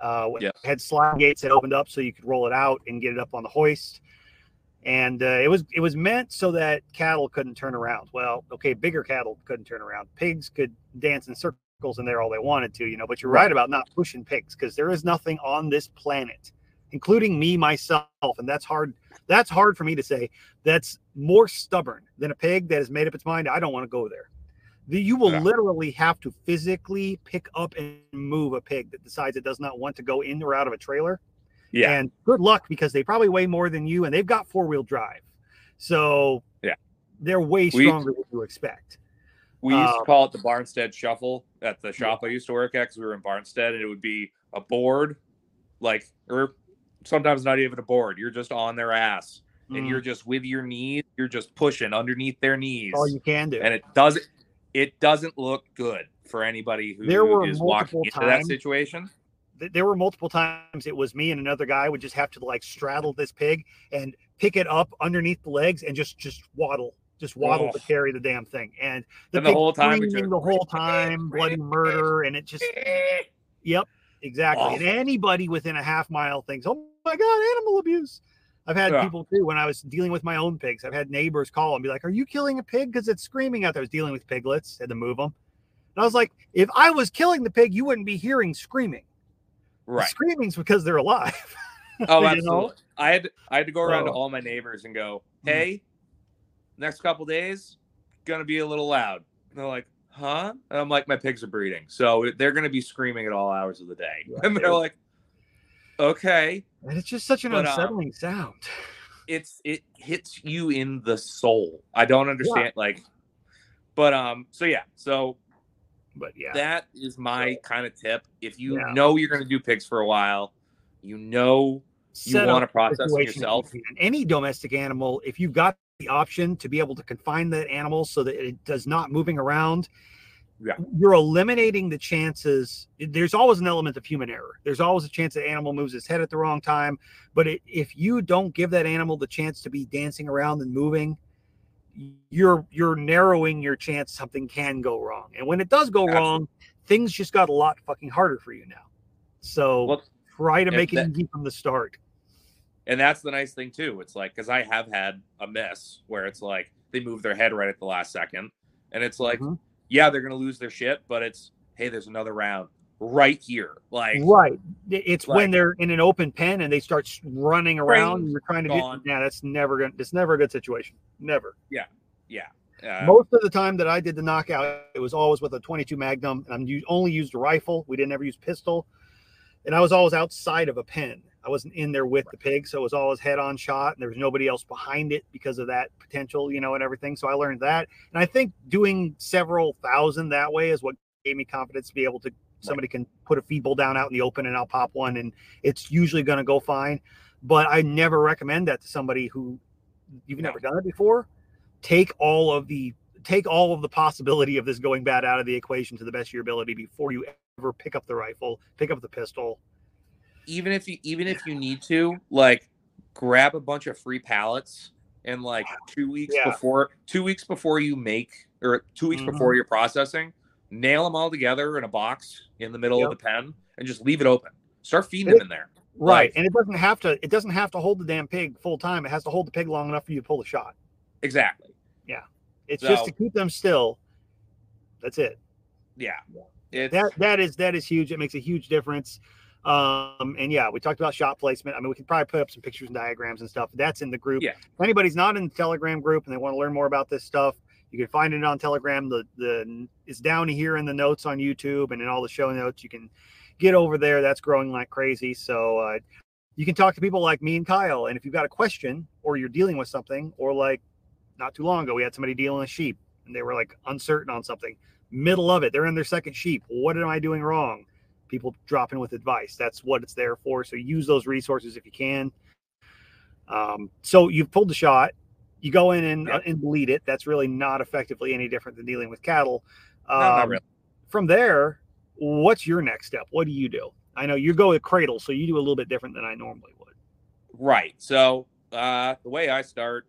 Uh, Yeah. had slide gates that opened up so you could roll it out and get it up on the hoist. And uh, it was it was meant so that cattle couldn't turn around. Well, okay, bigger cattle couldn't turn around. Pigs could dance in circles in there all they wanted to, you know. But you're right, Right. about not pushing pigs because there is nothing on this planet, including me myself, and that's hard. That's hard for me to say. That's more stubborn than a pig that has made up its mind. I don't want to go there. The, you will Yeah. literally have to physically pick up and move a pig that decides it does not want to go in or out of a trailer. Yeah. And good luck because they probably weigh more than you and they've got four wheel drive. So Yeah. they're way We- stronger than you expect. We used Um, to call it the Barnstead Shuffle at the shop I used to work at because we were in Barnstead, and it would be a board, like, or sometimes not even a board. You're just on their ass, and Mm, you're just with your knees. You're just pushing underneath their knees, all you can do. and it doesn't. It doesn't look good for anybody who There were is walking multiple into that situation. th- there were multiple times it was me and another guy would just have to like straddle this pig and pick it up underneath the legs and just just waddle just waddle to Oh. carry the damn thing and the, And the whole time just- the whole [laughs] time bloody murder and it just [laughs] yep exactly and anybody within a half mile thinks oh my god animal abuse i've had Yeah. people too when i was dealing with my own pigs i've had neighbors call and be like are you killing a pig because it's screaming out there i was dealing with piglets had to move them and i was like if i was killing the pig you wouldn't be hearing screaming the Right. screaming's because they're alive. [laughs] Oh, you know? absolutely. I had I had to go around to all my neighbors and go, Mhm. "Hey, next couple days, gonna be a little loud." And they're like, "Huh?" And I'm like, "My pigs are breeding, so they're gonna be screaming at all hours of the day." Yeah, [laughs] and they're like, "Okay." And it's just such an But, um, unsettling sound. It's it hits you in the soul. I don't understand like, but um. So yeah. So But yeah, that is my kind of tip. If you Yeah. know you're gonna do pigs for a while, you know you want to process them situation if you yourself. Any domestic animal, if you've got the option to be able to confine that animal so that it does not moving around, Yeah. you're eliminating the chances. There's always an element of human error. There's always a chance that animal moves its head at the wrong time. But it, if you don't give that animal the chance to be dancing around and moving, you're you're narrowing your chance something can go wrong. And when it does go Absolutely. wrong, things just got a lot fucking harder for you now. So Well, try to make it that- easy from the start. And that's the nice thing too. It's like because I have had a miss where it's like they move their head right at the last second, and it's like, Mhm. Yeah, they're gonna lose their shit, but it's hey, there's another round right here. Like, Right. It's when they're in an open pen and they start running around and you're trying to gone. get yeah, that's never gonna it's never a good situation. Never. Yeah. Yeah. Uh, Most of the time that I did the knockout, it was always with a 22 Magnum, and I'm only used a rifle. We didn't ever use pistol, and I was always outside of a pen. I wasn't in there with the pig, so it was always head-on shot, and there was nobody else behind it because of that potential, you know, and everything. So I learned that, and I think doing several thousand that way is what gave me confidence to be able to. Somebody can put a feed bowl down out in the open, and I'll pop one, and it's usually going to go fine. But I never recommend that to somebody who you've No. never done it before take all of the take all of the possibility of this going bad out of the equation to the best of your ability before you ever pick up the rifle, pick up the pistol. Even if you even if you need to, like, grab a bunch of free pallets and like two weeks Yeah. before two weeks before you make or two weeks Mhm. before you're processing, nail them all together in a box in the middle Yep. of the pen and just leave it open. Start feeding It- them in there. Right. Like- and it doesn't have to it doesn't have to hold the damn pig full time. It has to hold the pig long enough for you to pull the shot. exactly. Yeah. It's just to keep them still. That's it. Yeah. It's, That that is that is huge. It makes a huge difference. Um, and yeah, we talked about shot placement. I mean, we can probably put up some pictures and diagrams and stuff. That's in the group. Yeah. If anybody's not in the Telegram group and they want to learn more about this stuff, you can find it on Telegram. The the it's down here in the notes on YouTube and in all the show notes. You can get over there. That's growing like crazy. So uh, you can talk to people like me and Kyle. And if you've got a question or you're dealing with something, or like not too long ago, we had somebody dealing with sheep and they were like uncertain on something. Middle of it, they're in their second sheep. What am I doing wrong? People drop in with advice. That's what it's there for. So use those resources if you can. Um, so you've pulled the shot. You go in and, Yeah. and bleed it. That's really not effectively any different than dealing with cattle. no, not Um, really. From there, what's your next step? What do you do? I know you go with cradle, so you do a little bit different than I normally would. Right. So uh, the way I start,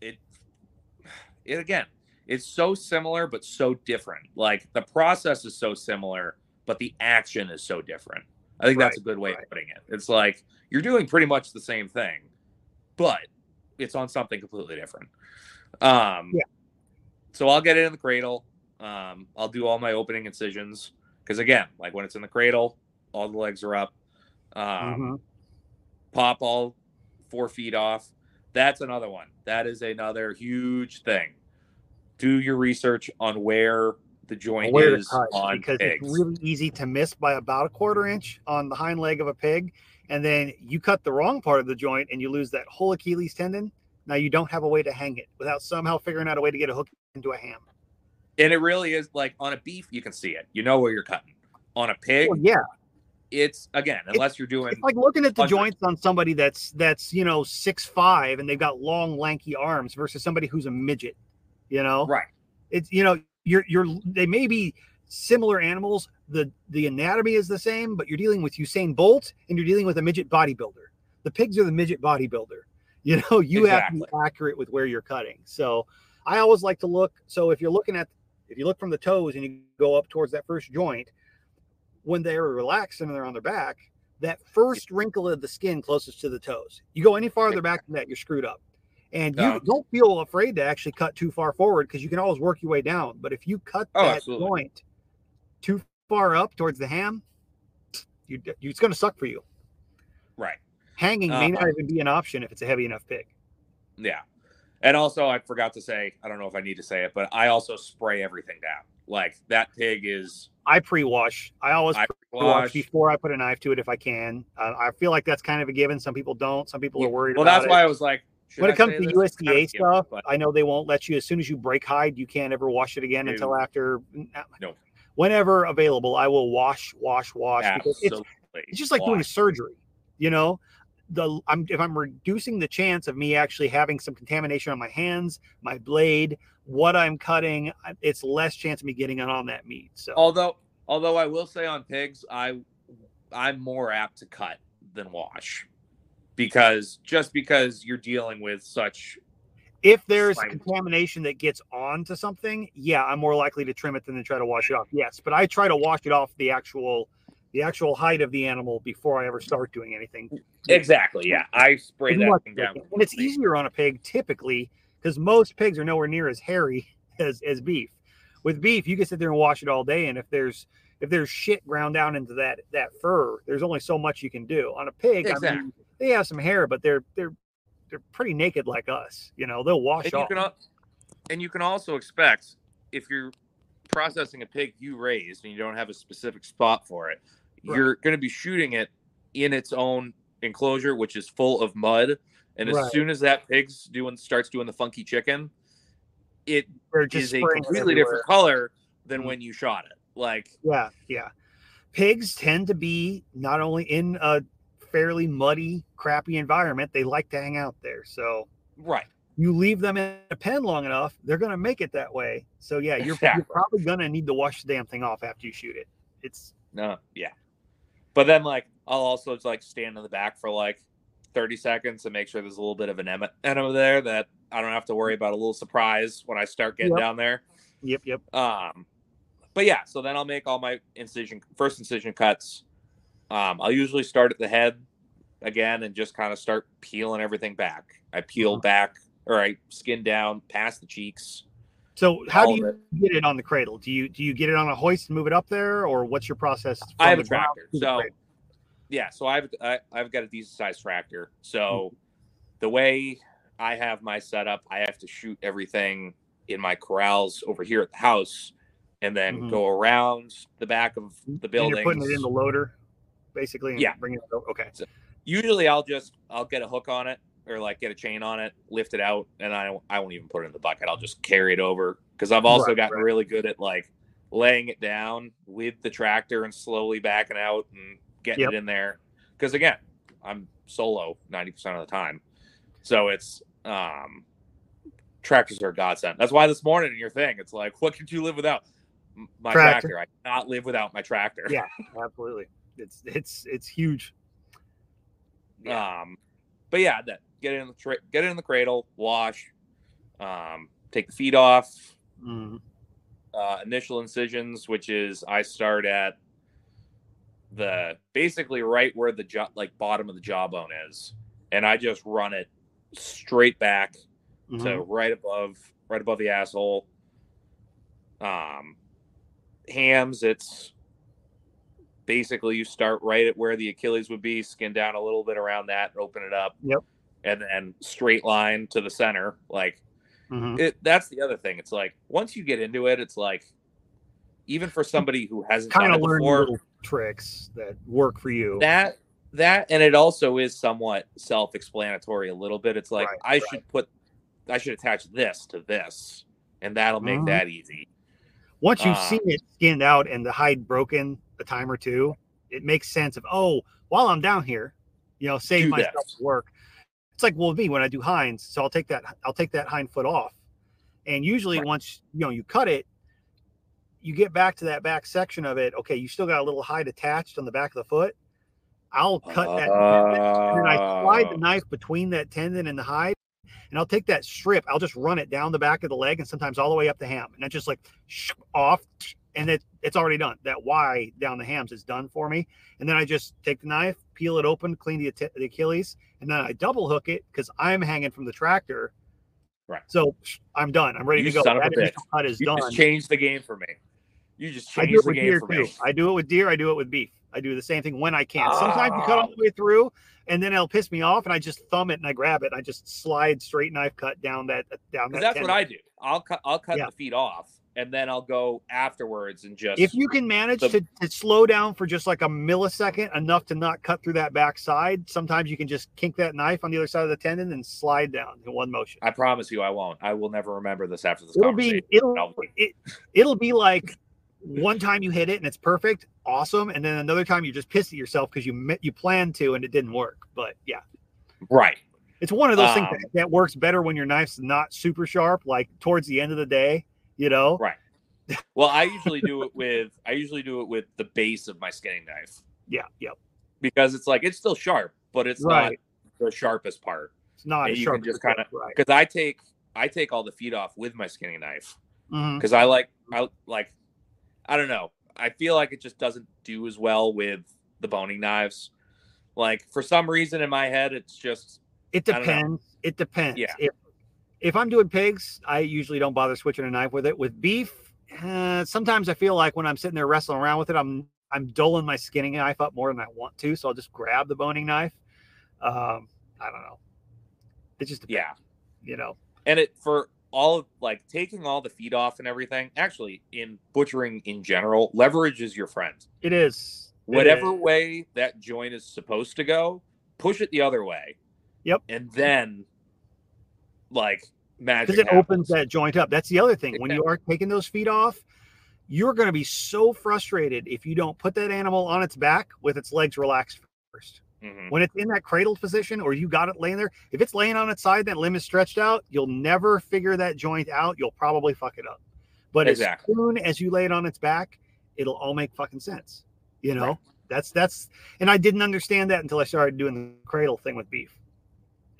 it, it again, it's so similar but so different. Like the process is so similar, but the action is so different. I think that's a good way right. of putting it. It's like you're doing pretty much the same thing, but it's on something completely different. Um, Yeah. So I'll get it in the cradle. Um, I'll do all my opening incisions because again, like when it's in the cradle, all the legs are up. Um, Mhm. pop all four feet off. That's another one. That is another huge thing. Do your research on where the joint Where is on because pigs. it's really easy to miss by about a quarter inch on the hind leg of a pig, and then you cut the wrong part of the joint and you lose that whole Achilles tendon. Now you don't have a way to hang it without somehow figuring out a way to get a hook into a ham. and it really is like on a beef, you can see it. You know where you're cutting. On a pig, Well, yeah, it's again, unless you're doing it's like looking at the joints on somebody that's that's you know six five and they've got long lanky arms versus somebody who's a midget. You know, right. it's you know you're you're they may be similar animals. The the anatomy is the same but you're dealing with usain bolt and you're dealing with a midget bodybuilder. The pigs are the midget bodybuilder. [laughs] You know you have to be accurate with where you're cutting. So i always like to look so if you're looking at if you look from the toes and you go up towards that first joint when they're relaxed and they're on their back that first wrinkle of the skin closest to the toes. You go any farther back than that you're screwed up and you No. don't feel afraid to actually cut too far forward because you can always work your way down. But if you cut Oh, that absolutely. joint too far up towards the ham, you, you it's going to suck for you. Right. Hanging may not Uh-huh. even be an option if it's a heavy enough pig. Yeah. And also, I forgot to say, I don't know if I need to say it, but I also spray everything down. Like that pig is I pre-wash. I always I pre-wash wash. before I put a knife to it if I can. Uh, I feel like that's kind of a given. Some people don't. Some people are worried Well, that's it. why I was like, should when I it comes to this? It's kind of USDA stuff, but I know they won't let you as soon as you break hide, you can't ever wash it again until after. No. Whenever available, I will wash, wash, wash because it's it's just like doing wash. surgery you know the i'm if i'm reducing the chance of me actually having some contamination on my hands my blade what i'm cutting it's less chance of me getting it on that meat so Although, although I will say on pigs, I I'm more apt to cut than wash because just because you're dealing with such if there's contamination that gets onto something yeah i'm more likely to trim it than to try to wash it off yes but i try to wash it off the actual the actual height of the animal before i ever start doing anything exactly yeah I spray that thing down. and it's easier on a pig typically because most pigs are nowhere near as hairy [laughs] as as beef. With beef, you can sit there and wash it all day, and if there's if there's shit ground down into that that fur, there's only so much you can do. On a pig, I mean, Exactly. they have some hair, but they're they're they're pretty naked like us. You know, they'll wash and you off. can and you can also expect if you're processing a pig you raised and you don't have a specific spot for it, Right. you're going to be shooting it in its own enclosure, which is full of mud. And as Right. soon as that pig's doing starts doing the funky chicken, it is a completely everywhere. different color than Mhm. when you shot it. Like Yeah, yeah. Pigs tend to be not only in a fairly muddy, crappy environment, they like to hang out there. So right, you leave them in a pen long enough, they're going to make it that way. So yeah, you're, you're probably going to need to wash the damn thing off after you shoot it. It's no, yeah. But then like I'll also just like stand in the back for like 30 seconds and make sure there's a little bit of an em- enema there that I don't have to worry about a little surprise when I start getting Yep. down there. yep, yep. Um, but yeah, so then I'll make all my incision first incision cuts. Um, I'll usually start at the head again and just kind of start peeling everything back. I peel Mhm. back or I skin down past the cheeks. So how do you get it on the cradle? Do you do you get it on a hoist and move it up there, or what's your process? I have a tractor, so yeah. So I've I, I've got a decent sized tractor. So Mm-hmm. the way I have my setup, I have to shoot everything in my corrals over here at the house, and then Mhm. go around the back of the building. you're putting it in the loader, basically. And Yeah. bringing it over. Okay. Usually, I'll just I'll get a hook on it or like get a chain on it, lift it out, and I I won't even put it in the bucket. I'll just carry it over because I've also Right, gotten right. really good at like laying it down with the tractor and slowly backing out and getting Yep. it in there. Because again, I'm solo ninety percent of the time, so it's um tractors are a godsend. That's why this morning in your thing, it's like, what could you live without? My Tractor. tractor. I cannot live without my tractor. Yeah. [laughs] Absolutely. It's it's it's huge. Um, but yeah, that get it in the tra- get it in the cradle, wash, um, take the feet off. Mhm. Uh, initial incisions, which is I start at the basically right where the jaw, like bottom of the jawbone is, and I just run it straight back to Mhm. right above, right above the asshole. Um, hams, it's basically you start right at where the Achilles would be, skin down a little bit around that, open it up. Yep. And then straight line to the center. Like Mhm. it, that's the other thing. It's like once you get into it, it's like even for somebody who hasn't Kind of learned before, little tricks that work for you. that that and it also is somewhat self-explanatory a little bit. It's like Right, I should put I should attach this to this, and that'll make Mhm. that easy. Once you've Uh, seen it skinned out and the hide broken a time or two, it makes sense of oh, while I'm down here, you know, save myself work. It's like well, me when I do hinds, so I'll take that I'll take that hind foot off, and usually Right. once you know you cut it, you get back to that back section of it. Okay, you still got a little hide attached on the back of the foot. I'll cut that tendon, and then I slide the Oh. knife between that tendon and the hide, and I'll take that strip. I'll just run it down the back of the leg, and sometimes all the way up the ham, and that's just like sh- off, and it, it's already done. That Y down the hams is done for me, and then I just take the knife, peel it open, clean the, the Achilles, and then I double hook it because I'm hanging from the tractor. Right. So I'm done. I'm ready You to go. son That bitch. initial cut is You done. just changed the game for me. You just it the with game deer for too. me. I do it with deer. I do it with beef. I do the same thing when I can. Sometimes you cut Ah. all the way through, and then it'll piss me off, and I just thumb it and I grab it. And I just slide straight knife cut down that down 'Cause that. that's what. I do. I'll cut I'll cut Yeah. the feet off, and then I'll go afterwards and just If you can manage the- to, to slow down for just like a millisecond, enough to not cut through that back side, sometimes you can just kink that knife on the other side of the tendon and slide down in one motion. I promise you, I won't. I will never remember this after this It'll conversation. be it'll it, it'll be like one time you hit it and it's perfect, awesome, and then another time you just pissed at yourself because you you planned to and it didn't work. But yeah, right. it's one of those things Um, that, that works better when your knife's not super sharp, like towards the end of the day, you know. Right. Well, I usually do it with I usually do it with the base of my skinning knife Yeah, yeah. because it's like it's still sharp, but it's Right. not the sharpest part. It's not And as you sharp. can just kind of right. because I take I take all the feet off with my skinning knife because I like I like I don't know. I feel like it just doesn't do as well with the boning knives. Like for some reason in my head, it's just It I don't know. depends. It depends. Yeah. If if I'm doing pigs, I usually don't bother switching a knife with it. With beef, uh, sometimes I feel like when I'm sitting there wrestling around with it, I'm I'm dulling my skinning knife up more than I want to, so I'll just grab the boning knife. Um, I don't know. It just depends, yeah. you know. and it for all like taking all the feet off and everything actually in butchering in general leverage is your friend It is whatever is. way that joint is supposed to go push it the other way Yep. and then like magic because it opens that joint up. That's the other thing. When you are taking those feet off, you're going to be so frustrated if you don't put that animal on its back with its legs relaxed first. Mhm. when it's in that cradled position or you got it laying there, if it's laying on its side, that limb is stretched out, you'll never figure that joint out. You'll probably fuck it up. But Exactly. as soon as you lay it on its back, it'll all make fucking sense. You know, Right. that's that's and I didn't understand that until I started doing the cradle thing with beef.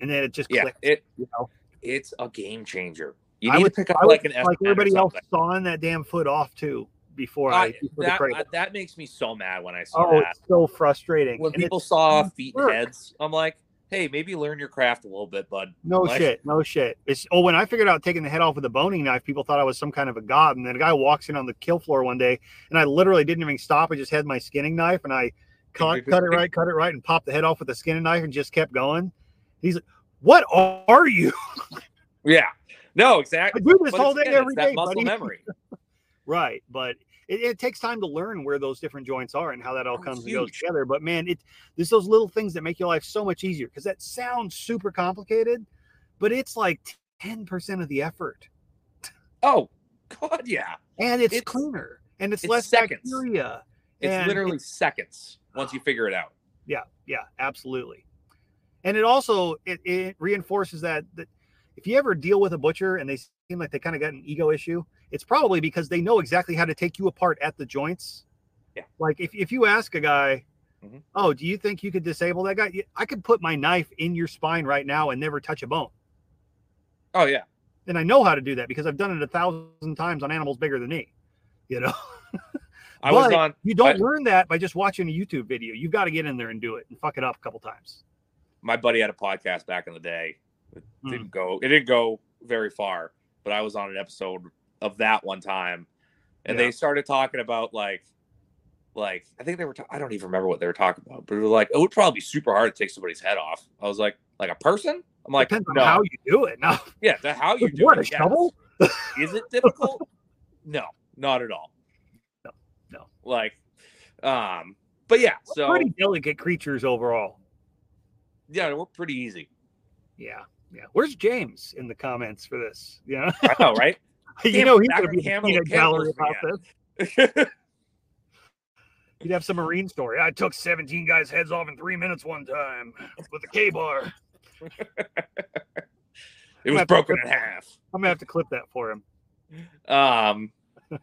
And then it just yeah clicked. it you know, it's a game changer you I need would- to pick up I like an S10 like everybody else sawing that damn foot off too before I, I- before that. I- that makes me so mad when i see oh, that it's so frustrating. when And people saw feet work. heads i'm like hey, maybe learn your craft a little bit, bud. No Like- shit, no shit. It's oh, when I figured out taking the head off with a boning knife, people thought I was some kind of a god. And then a guy walks in on the kill floor one day, and I literally didn't even stop. I just had my skinning knife, and I [laughs] cut, cut it right, cut it right, and popped the head off with the skinning knife, and just kept going. He's like, "What are you?" [laughs] Yeah. No, I exactly. do this But all day, again, every day, muscle buddy. memory. [laughs] Right, but it, it takes time to learn where those different joints are and how that all comes and goes together. But man, it there's those little things that make your life so much easier because that sounds super complicated, but it's like ten percent of the effort, Oh, God, yeah. and it's, It's- cleaner and it's, it's less seconds. bacteria. It's literally seconds once you figure it out. Yeah, yeah, absolutely. And it also it, it reinforces that that if you ever deal with a butcher and they seem like they kind of got an ego issue, it's probably because they know exactly how to take you apart at the joints. Yeah. Like if, if you ask a guy, Mhm. oh, do you think you could disable that guy? I could put my knife in your spine right now and never touch a bone. Oh, yeah. And I know how to do that because I've done it a thousand times on animals bigger than me. You know, [laughs] I was on. you don't I- learn that by just watching a YouTube video. You've got to get in there and do it and fuck it up a couple times. My buddy had a podcast back in the day. It Hmm. didn't go. It didn't go very far, but I was on an episode of that one time, and Yeah. they started talking about like, like I think they were. Ta- I don't even remember what they were talking about, but it was like it would probably be super hard to take somebody's head off. I was like, like a person. I'm like, Depends on how you do it. No, yeah, the, how you do what it. a yes. shovel? Is it [laughs] difficult? no, not at all. No, no. Like, um, but yeah. So pretty delicate creatures overall. yeah, we're pretty easy. Yeah, yeah. Where's James in the comments for this? Yeah, I know, [laughs] right? [laughs] you know he's gonna be in the gallery about this. [laughs] He'd have some marine story. I took 17 guys' heads off in three minutes one time with a Ka-Bar. It was broken in half. I'm gonna have to clip that for him. Um, [laughs]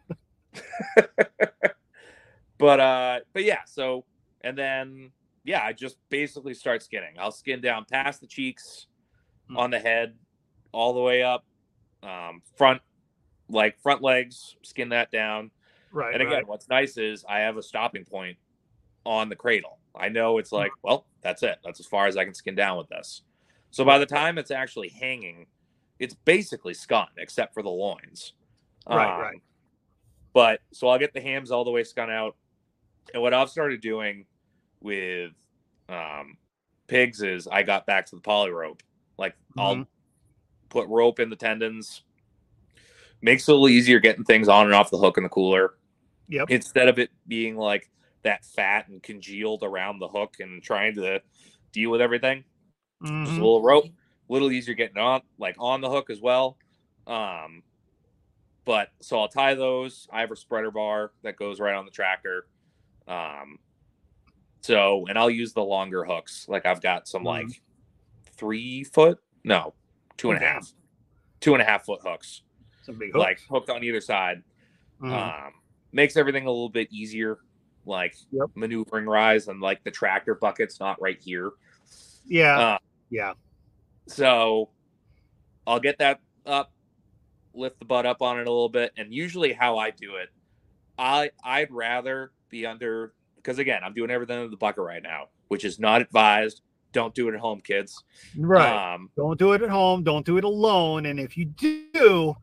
but uh, but yeah. So and then yeah, I just basically start skinning. I'll skin down past the cheeks, Hmm. on the head, all the way up, um, front, like front legs, skin that down. Right. And again, right. what's nice is I have a stopping point on the cradle. I know it's like, well, that's it. That's as far as I can skin down with this. So by the time it's actually hanging, it's basically skun except for the loins. Right, Um, right. But so I'll get the hams all the way skun out. And what I've started doing with um, pigs is I got back to the poly rope. Like I'll Mhm. put rope in the tendons. Makes it a little easier getting things on and off the hook in the cooler Yep. instead of it being like that fat and congealed around the hook and trying to deal with everything. Just a Mhm. little rope, a little easier getting on like on the hook as well. Um, but so I'll tie those. I have a spreader bar that goes right on the tractor. Um, so and I'll use the longer hooks. Like I've got some Mhm. like three foot, no, two and a half, two and a half foot hooks, Some big like hooked on either side Mhm. um, makes everything a little bit easier like Yep. maneuvering rise and like the tractor bucket's not right here yeah. uh, yeah. so i'll get that up lift the butt up on it a little bit and usually how i do it i i'd rather be under because again i'm doing everything in the bucket right now which is not advised don't do it at home kids Right. um don't do it at home. Don't do it alone. And if you do,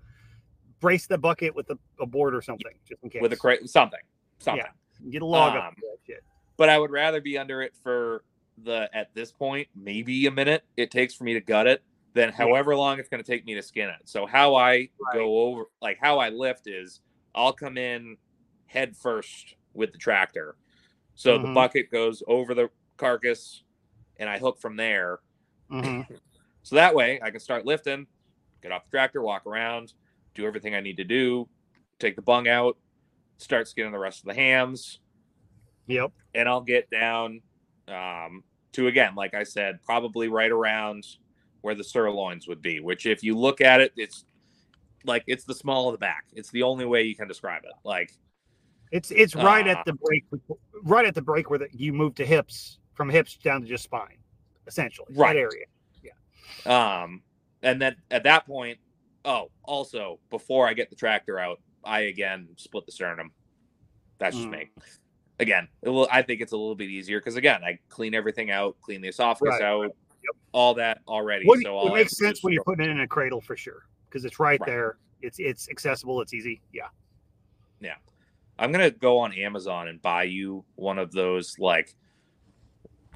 brace the bucket with a, a board or something, just in case. with a crate something something Yeah, Get a log up um, shit. but I would rather be under it for the at this point maybe a minute it takes for me to gut it than however long it's going to take me to skin it. So how I go over like how I lift is I'll come in head first with the tractor. So the Mhm. bucket goes over the carcass and I hook from there. Mhm. [clears throat] So that way I can start lifting, get off the tractor, walk around, do everything I need to do, take the bung out, start skinning the rest of the hams, Yep. and I'll get down um, to again, like I said, probably right around where the sirloins would be. Which, if you look at it, it's like it's the small of the back. It's the only way you can describe it. Like, It's it's right Ah. at the break, right at the break where the, you move to hips from hips down to just spine, essentially. Right. That area. Yeah. Um, and then at that point, oh, also before I get the tractor out, I again split the sternum. That's just Mm. me. Again, it will, I think it's a little bit easier because again, I clean everything out, clean the esophagus Right, out, all that already. What, so all it makes have to do sense when you're putting it in a cradle for sure because it's right, Right. there. It's it's accessible. It's easy. Yeah. Yeah. I'm gonna go on Amazon and buy you one of those like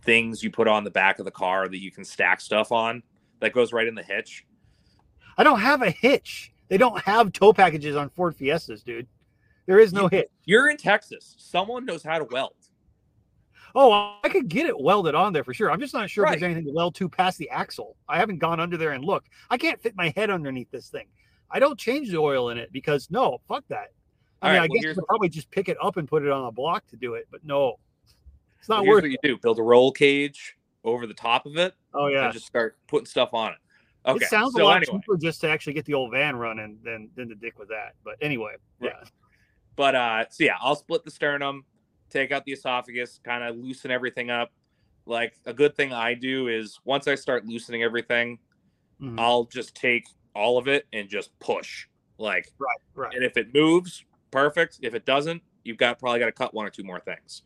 things you put on the back of the car that you can stack stuff on that goes right in the hitch. I don't have a hitch. They don't have tow packages on Ford Fiestas, dude. There is no You- hitch. You're in Texas. Someone knows how to weld. Oh, I could get it welded on there for sure. I'm just not sure if there's anything to weld to past the axle. I haven't gone under there and looked. I can't fit my head underneath this thing. I don't change the oil in it because no, fuck that. I All mean, right, I well, guess you could probably just pick it up and put it on a block to do it, but no, it's not Here's worth. what It. you do: build a roll cage over the top of it, Oh yeah, and just start putting stuff on it. Okay. it sounds so a lot anyway, cheaper just to actually get the old van running than than to dick with that. But anyway, Right. yeah, but uh, so yeah, I'll split the sternum, take out the esophagus, kind of loosen everything up. Like a good thing I do is once I start loosening everything, Mhm. I'll just take all of it and just push. Like, right, right. and if it moves, perfect. If it doesn't, you've got probably got to cut one or two more things.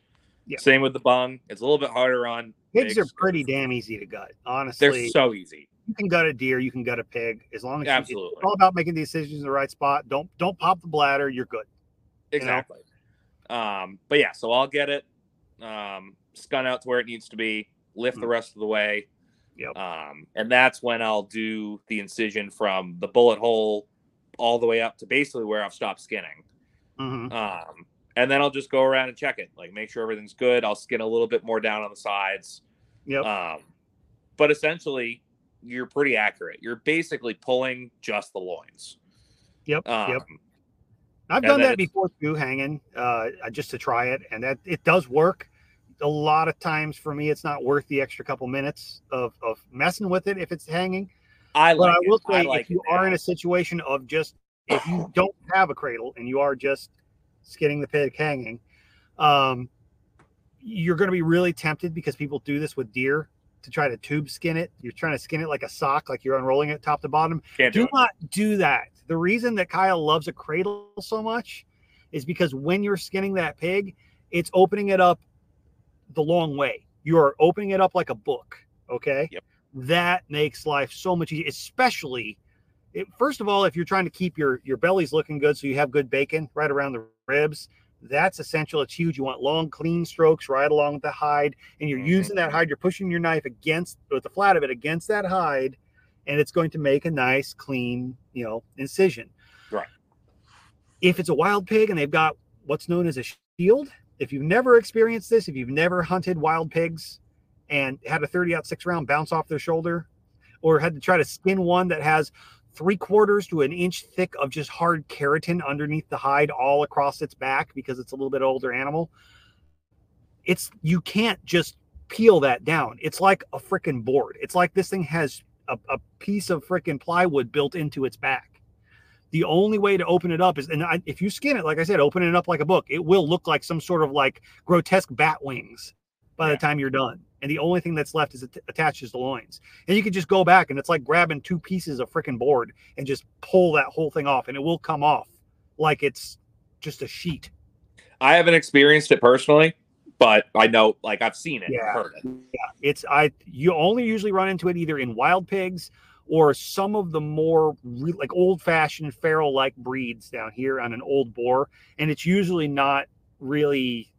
Yeah. Same with the bung. It's a little bit harder on Pigs are pretty damn easy to gut. Honestly. They're so easy. You can gut a deer, you can gut a pig, as long as you, Absolutely. it's all about making the decisions in the right spot. Don't don't pop the bladder. You're good. know? Exactly. Um, but yeah, so I'll get it um, skun out to where it needs to be, lift the Mhm. rest of the way. Yep. Um, and that's when I'll do the incision from the bullet hole all the way up to basically where I've stopped skinning. Mhm. Um, and then I'll just go around and check it, like make sure everything's good. I'll skin a little bit more down on the sides. Yep. Um, but essentially, you're pretty accurate. You're basically pulling just the loins. Yep. Um, yep. I've done that before too, hanging, uh, just to try it, and that it does work. A lot of times for me, it's not worth the extra couple minutes of of messing with it if it's hanging. I But I will it. I say, like if you are in a situation of just if you [coughs] don't have a cradle and you are just skinning the pig hanging, um, you're going to be really tempted because people do this with deer to try to tube skin it. You're trying to skin it like a sock, like you're unrolling it top to bottom. Can't do Do not do that. The reason that Kyle loves a cradle so much is because when you're skinning that pig, it's opening it up the long way. You are opening it up like a book. Okay. Yep. That makes life so much easier, especially it, first of all, if you're trying to keep your your bellies looking good, so you have good bacon right around the ribs. That's essential. It's huge. You want long, clean strokes right along with the hide, and you're Mhm. using that hide. You're pushing your knife against with the flat of it against that hide, and it's going to make a nice, clean, you know, incision. Right. If it's a wild pig and they've got what's known as a shield, if you've never experienced this, if you've never hunted wild pigs and had a 30 aught six round bounce off their shoulder, or had to try to skin one that has three quarters to an inch thick of just hard keratin underneath the hide all across its back because it's a little bit older animal, it's you can't just peel that down. It's like a freaking board. It's like this thing has a, a piece of freaking plywood built into its back. The only way to open it up is, and I, if you skin it, like I said, open it up like a book, it will look like some sort of like grotesque bat wings by Yeah. the time you're done. And the only thing that's left is att- attached is the loins. And you can just go back and it's like grabbing two pieces of freaking board and just pull that whole thing off, and it will come off like it's just a sheet. I haven't experienced it personally, but I know, like, I've seen it, Yeah. heard it. Yeah, It's I you only usually run into it either in wild pigs or some of the more re, like old fashioned feral like breeds down here on an old boar, and it's usually not really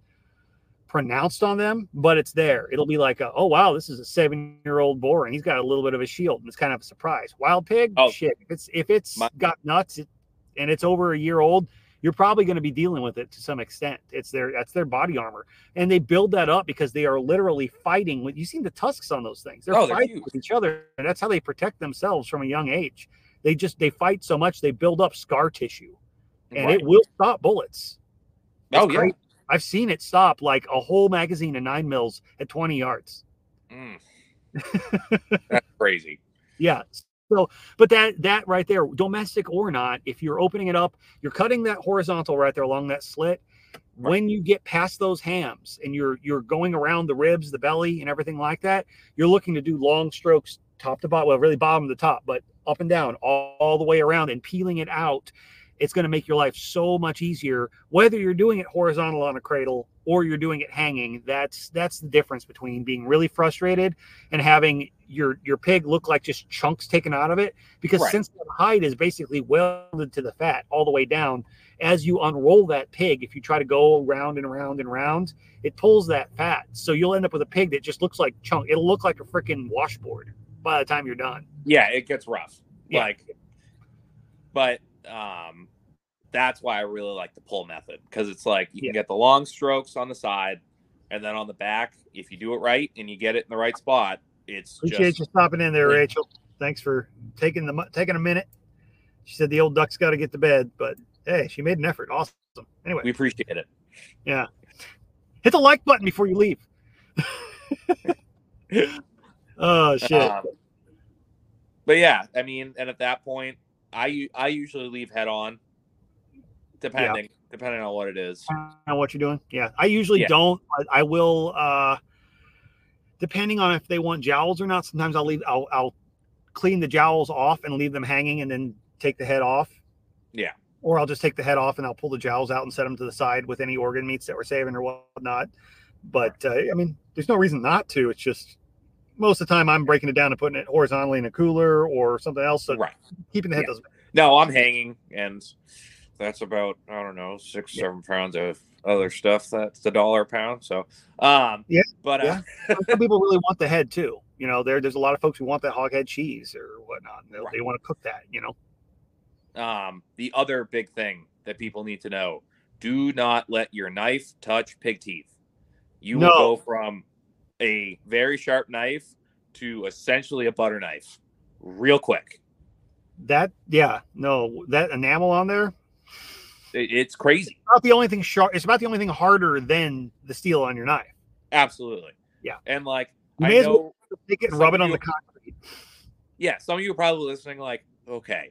pronounced on them, but it's there. It'll be like, a, oh wow, this is a seven year old boar, and he's got a little bit of a shield, and it's kind of a surprise. Wild pig, Oh. shit. If it's if it's My- got nuts it, and it's over a year old, you're probably going to be dealing with it to some extent. It's their that's their body armor, and they build that up because they are literally fighting. With you seen the tusks on those things? They're Oh, they're fighting with each other, and that's how they protect themselves from a young age. They just they fight so much they build up scar tissue, and Right. it will stop bullets. It's oh, yeah. I've seen it stop like a whole magazine of nine mils at 20 yards. Mm. [laughs] That's crazy. Yeah. So, but that that right there, domestic or not, if you're opening it up, you're cutting that horizontal right there along that slit. When you get past those hams and you're you're going around the ribs, the belly, and everything like that, you're looking to do long strokes top to bottom, well, really bottom to top, but up and down all, all the way around and peeling it out. It's going to make your life so much easier whether you're doing it horizontal on a cradle or you're doing it hanging that's that's the difference between being really frustrated and having your your pig look like just chunks taken out of it because Right. since the hide is basically welded to the fat all the way down as you unroll that pig if you try to go round and round and round it pulls that fat so you'll end up with a pig that just looks like chunk it'll look like a freaking washboard by the time you're done Yeah, it gets rough. Yeah. Like, but um, that's why I really like the pull method because it's like you Yeah. can get the long strokes on the side, and then on the back, if you do it right and you get it in the right spot, it's appreciate just you stopping in there Yeah. rachel. Thanks for taking the taking a minute. She said the old duck's got to get to bed but hey she made an effort. Awesome. Anyway. We appreciate it. Yeah, hit the like button before you leave. [laughs] Oh shit. Um, but yeah, I mean, and at that point, I I usually leave head on, depending depending on what it is. know what you're doing. Yeah, I usually Yeah. don't. I, I will, uh depending on if they want jowls or not. Sometimes I'll leave. I'll I'll clean the jowls off and leave them hanging, and then take the head off. Yeah. Or I'll just take the head off and I'll pull the jowls out and set them to the side with any organ meats that we're saving or whatnot. But uh, I mean, there's no reason not to. It's just most of the time I'm breaking it down and putting it horizontally in a cooler or something else. So Right. keeping the head Yeah. doesn't. No, I'm hanging, and that's about I don't know six seven pounds of other stuff. That's the dollar pound. So, um, Yeah, but uh. Some people really want the head too. You know, there there's a lot of folks who want that hog head cheese or whatnot. They, Right. they want to cook that. You know. um, the other big thing that people need to know: do not let your knife touch pig teeth. You No. will go from a very sharp knife to essentially a butter knife real quick. That yeah no that enamel on there. It- it's crazy. About the only thing sharp. It's about the only thing harder than the steel on your knife. Absolutely. Yeah. And like You I know, well take it and rub it on you- the concrete. yeah, some of you are probably listening, like, okay,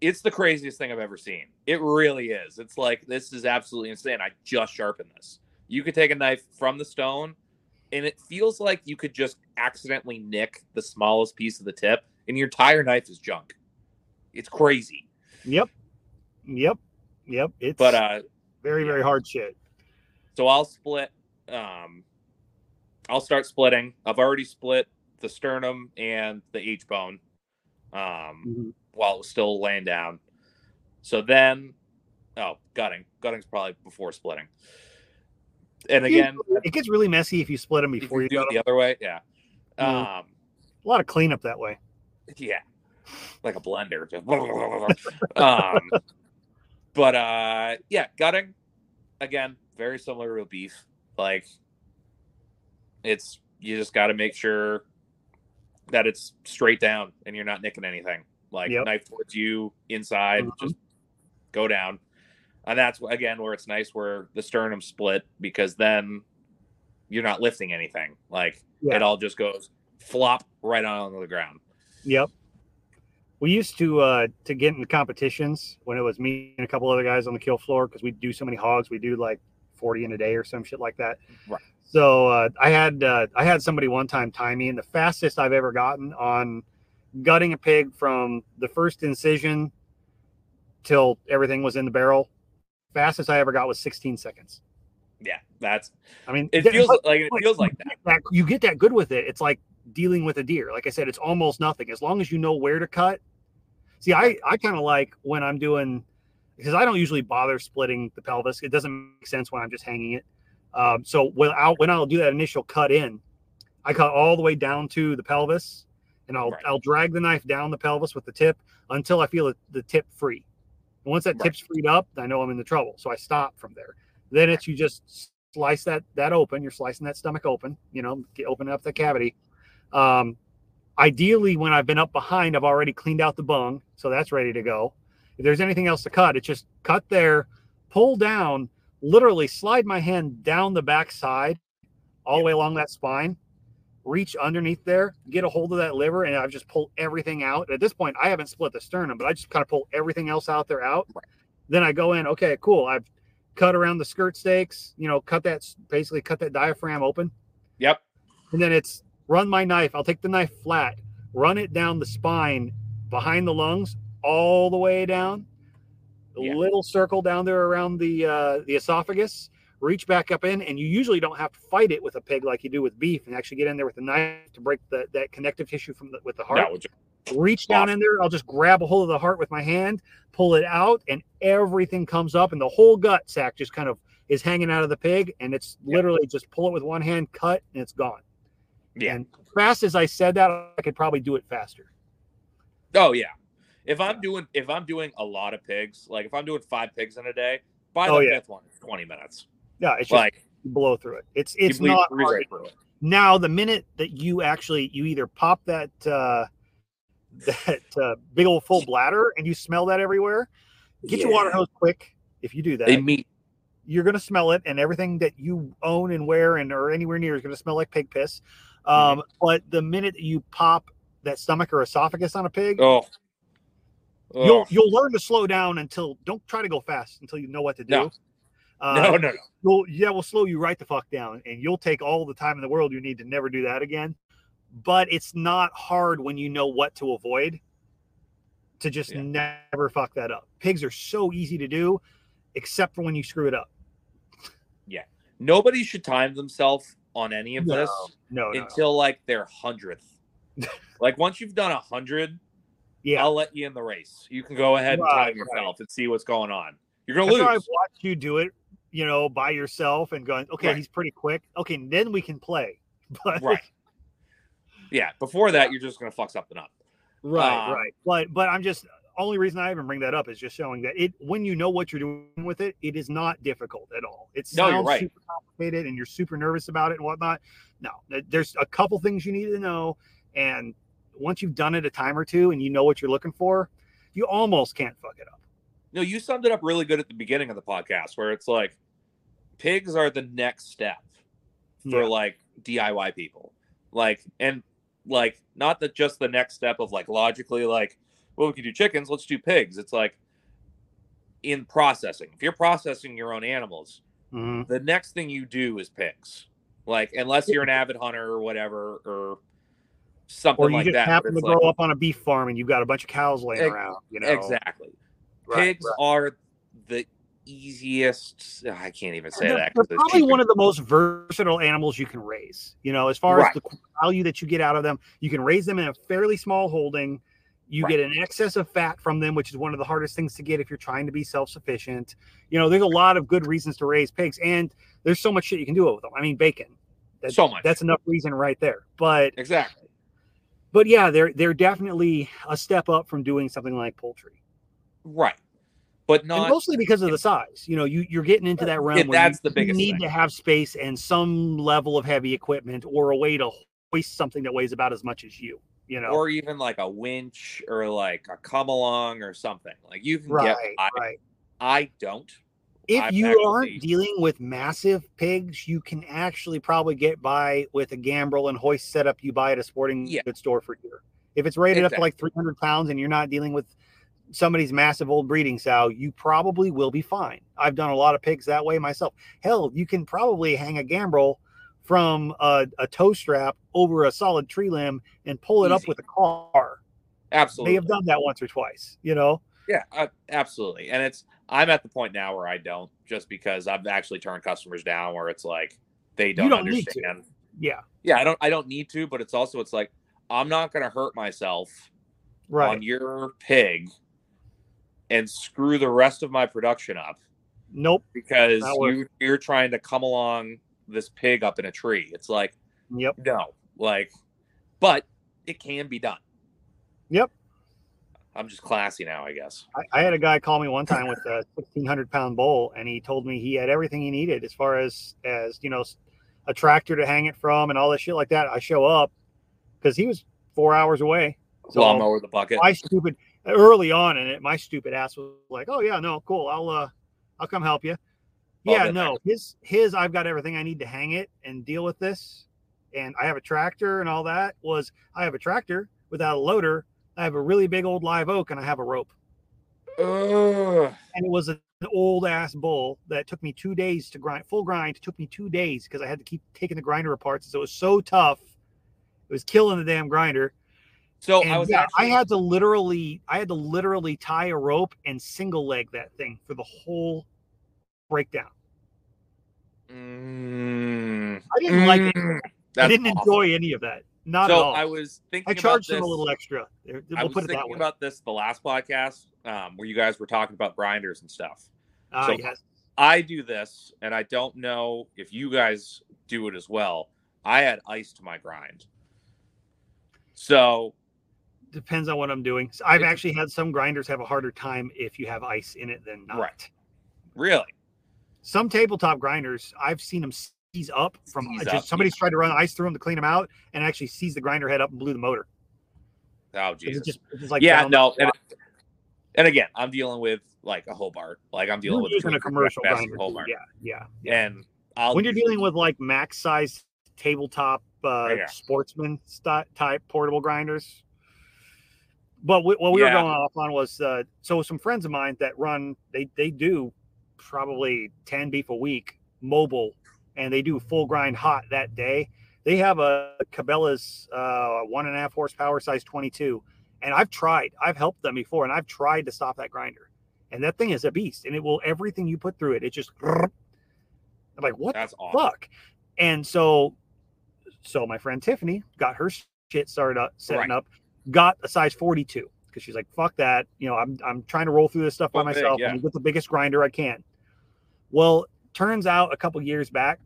it's the craziest thing I've ever seen. It really is. It's like this is absolutely insane. I just sharpened this. You could take a knife from the stone, and it feels like you could just accidentally nick the smallest piece of the tip, and your entire knife is junk. It's crazy. Yep. Yep. Yep. It's But uh very very hard shit. So I'll split. Um, I'll start splitting. I've already split the sternum and the H bone, um, Mhm. while it was still laying down. So then, oh, gutting. Gutting's probably before splitting. And again, it gets really messy if you split them before you do it the other way, yeah, Mhm. um, A lot of cleanup that way. yeah, like a blender. [laughs] Um, but uh, yeah, gutting again, very similar to beef. Like, it's you just got to make sure that it's straight down and you're not nicking anything. Like Yep. knife towards you inside, Mhm. just go down. And that's again where it's nice where the sternum split because then you're not lifting anything. Like Yeah. it all just goes flop right on the ground. Yep. We used to uh to get into competitions when it was me and a couple other guys on the kill floor because we do so many hogs. We do like 40 in a day or some shit like that. Right. So uh, I had uh, I had somebody one time time me, and the fastest I've ever gotten on gutting a pig from the first incision till everything was in the barrel, fastest I ever got was 16 seconds. Yeah, that's I mean, it feels but- like it feels like that. that you get that good with it. It's like dealing with a deer. Like I said, it's almost nothing as long as you know where to cut. See, I I kind of like when I'm doing because I don't usually bother splitting the pelvis. It doesn't make sense when I'm just hanging it. Um, so when I'll when I'll do that initial cut in, I cut all the way down to the pelvis, and I'll Right. I'll drag the knife down the pelvis with the tip until I feel it, the tip free. And once that Right. tip's freed up, I know I'm in the trouble. So I stop from there. Then it's you just slice that that open. You're slicing that stomach open. You know, get, open up the cavity. Um, ideally, when I've been up behind, I've already cleaned out the bung, so that's ready to go. If there's anything else to cut, it's just cut there, pull down, literally slide my hand down the back side, all the way along that spine, reach underneath there, get a hold of that liver, and I've just pulled everything out. At this point, I haven't split the sternum, but I just kind of pull everything else out there out. Right. Then I go in, okay, cool. I've cut around the skirt steaks, you know, cut that basically cut that diaphragm open. Yep. And then it's run my knife. I'll take the knife flat, run it down the spine behind the lungs, all the way down. a Yeah. little circle down there around the uh, the esophagus. Reach back up in, and you usually don't have to fight it with a pig like you do with beef, and actually get in there with a knife to break the, that connective tissue from the, with the heart. Reach down Awesome. in there. I'll just grab a hold of the heart with my hand, pull it out, and everything comes up, and the whole gut sac just kind of is hanging out of the pig, and it's Yeah. literally just pull it with one hand, cut, and it's gone. yeah. And fast as I said that, I could probably do it faster. Oh yeah. If I'm doing if I'm doing a lot of pigs, like if I'm doing five pigs in a day, by oh, the Oh, yeah. fifth one, it's 20 minutes. Yeah, it's just Like blow through it. It's it's not hard. it. Now, the minute that you actually you either pop that uh, [laughs] that uh, big old full bladder and you smell that everywhere, get your water hose quick. If you do that, They meet you're to smell it, and everything that you own and wear and or anywhere near is to smell like pig piss. Um, But the minute that you pop that stomach or esophagus on a pig, oh. you'll Oh. you'll learn to slow down until don't try to go fast until you know what to do. No. Uh, no, no, no. well, yeah, we'll slow you right the fuck down, and you'll take all the time in the world you need to never do that again. But it's not hard when you know what to avoid to just Yeah. never fuck that up. Pigs are so easy to do, except for when you screw it up. Yeah. Nobody should time themselves on any of No, this No, no, no. until like their hundredth. [laughs] like once you've done a hundred, yeah. I'll let you in the race. You can go ahead and Right, time yourself and see what's going on. You're gonna That's why I've watched you do it, you know, by yourself and going, okay, Right. he's pretty quick. Okay, then we can play. [laughs] But Right. Yeah. Before that, you're just gonna fuck something up. right, Um, right. But but I'm just only reason I even bring that up is just showing that it when you know what you're doing with it, it is not difficult at all. It No, sounds you're right. super complicated and you're super nervous about it and whatnot. No, there's a couple things you need to know, and once you've done it a time or two and you know what you're looking for, you almost can't fuck it up. No, you summed it up really good at the beginning of the podcast, where it's like pigs are the next step for Yeah. like DIY people. Like, and like, not that just the next step of like logically, like, well, we can do chickens, let's do pigs. It's like in processing. If you're processing your own animals, Mhm. the next thing you do is pigs. Like, unless you're an avid hunter or whatever, or something Or you like just that. happen to it's grow like- up on a beef farm and you've got a bunch of cows laying Ex- around. You know Exactly. Right, pigs right. are easiest. I can't even say they're, that. they're probably one of the most versatile animals you can raise. You know, as far Right. as the value that you get out of them, you can raise them in a fairly small holding. You Right. get an excess of fat from them, which is one of the hardest things to get if you're trying to be self-sufficient. You know, there's a lot of good reasons to raise pigs, and there's so much shit you can do with them. I mean, bacon. That- So much. That's enough reason right there. But exactly. but yeah, they're they're definitely a step up from doing something like poultry. Right. But and not mostly because of the size. You know, you you're getting into that realm Yeah, where that's you, the biggest you need thing. to have space and some level of heavy equipment or a way to hoist something that weighs about as much as you. You know, or even like a winch or like a come along or something. Like you can right, get I, right. I don't. If I've you aren't dealing with massive pigs, you can actually probably get by with a gambrel and hoist setup you buy at a sporting Yeah. goods store for here. If it's rated up to like 300 pounds and you're not dealing with somebody's massive old breeding sow, you probably will be fine. I've done a lot of pigs that way myself. Hell, you can probably hang a gambrel from a, a tow strap over a solid tree limb and pull it up with a car. Absolutely. They have done that once or twice, you know? Yeah, uh, absolutely. And it's I'm at the point now where I don't just because I've actually turned customers down where it's like they don't, don't understand. Yeah, Yeah, I don't I don't need to, but it's also it's like I'm not going to hurt myself right. on your pig and screw the rest of my production up Nope. because you you're trying to come along this pig up in a tree. It's like Yep. no, like but it can be done. Yep. I'm just classy now, I guess. I, I had a guy call me one time with a 1600 pound bowl, and he told me he had everything he needed as far as as you know a tractor to hang it from and all that shit like that i show up because he was four hours away so Lawnmower the bucket. my stupid early on in it my stupid ass was like oh yeah no cool i'll uh i'll come help you Oh, yeah no his his i've got everything i need to hang it and deal with this and i have a tractor and all that was i have a tractor without a loader i have a really big old live oak and i have a rope. Ugh. and it was an old ass bull that took me two days to grind full grind took me two days because i had to keep taking the grinder apart so it was so tough it was killing the damn grinder So And I was yeah, actually, I had to literally, I had to literally tie a rope and single leg that thing for the whole breakdown. Mm, I didn't like it. mm, I didn't enjoy any of that. Not so at all. I was thinking I about charged this. them a little extra. I We'll was it that thinking about this the last podcast um, where you guys were talking about grinders and stuff. Ah, so- yes. I do this, and I don't know if you guys do it as well. I add ice to my grind. So Depends on what I'm doing. So I've It's- actually had some grinders have a harder time if you have ice in it than not. Right. really, Some tabletop grinders, I've seen them seize up from Seize just up, somebody's yeah. tried to run ice through them to clean them out and actually seized the grinder head up and blew the motor. oh Jesus, It just, it just like yeah, no, and, and again, I'm dealing with like a Hobart, like I'm dealing you're with a commercial grinder. Hobart, Yeah, yeah, yeah. and I'll when you're dealing with like max size tabletop uh, Yeah. sportsman sti- type portable grinders. But we, what we were going off on was uh, so some friends of mine that run they they do probably 10 beef a week mobile and they do full grind hot that day. They have a Cabela's uh, one and a half horsepower size 22. And I've tried, I've helped them before, and I've tried to stop that grinder. And that thing is a beast, and it will everything you put through it. It just I'm like, what that's awesome. fuck. And so, so my friend Tiffany got her shit started up, setting Right. up, got a size 42 because she's like, fuck that. You know, I'm, I'm trying to roll through this stuff by Go big, myself yeah. and get the biggest grinder I can. Well, turns out a couple years back,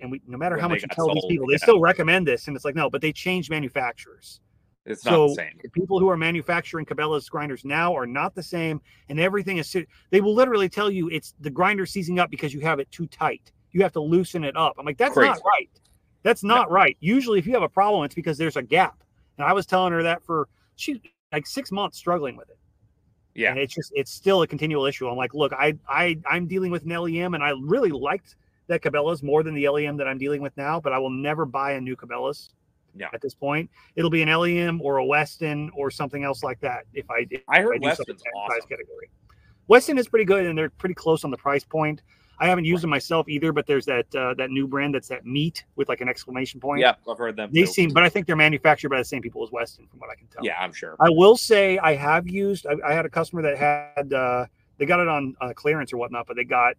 and we, no matter When how much you tell these sold, people, they still recommend this. And it's like, no, but they changed manufacturers. It's not the same. people who are manufacturing Cabela's grinders now are not the same, and everything is. They will literally tell you it's the grinder seizing up because you have it too tight. You have to loosen it up. I'm like, that's not right. That's not right. Usually, if you have a problem, it's because there's a gap. And I was telling her that for she like six months struggling with it. Yeah, And it's just it's still a continual issue. I'm like, look, I I I'm dealing with an LEM, and I really liked that Cabela's more than the LEM that I'm dealing with now. But I will never buy a new Cabela's. Yeah. At this point, it'll be an LEM or a Weston or something else like that. If I if I heard I Weston's awesome. size category. Weston is pretty good, and they're pretty close on the price point. I haven't used them myself either, but there's that uh, that new brand that's that meat with like an exclamation point. Yeah, I've heard them. They too. seem, but I think they're manufactured by the same people as Weston, from what I can tell. Yeah, I'm sure. I will say I have used. I, I had a customer that had uh, they got it on uh, clearance or whatnot, but they got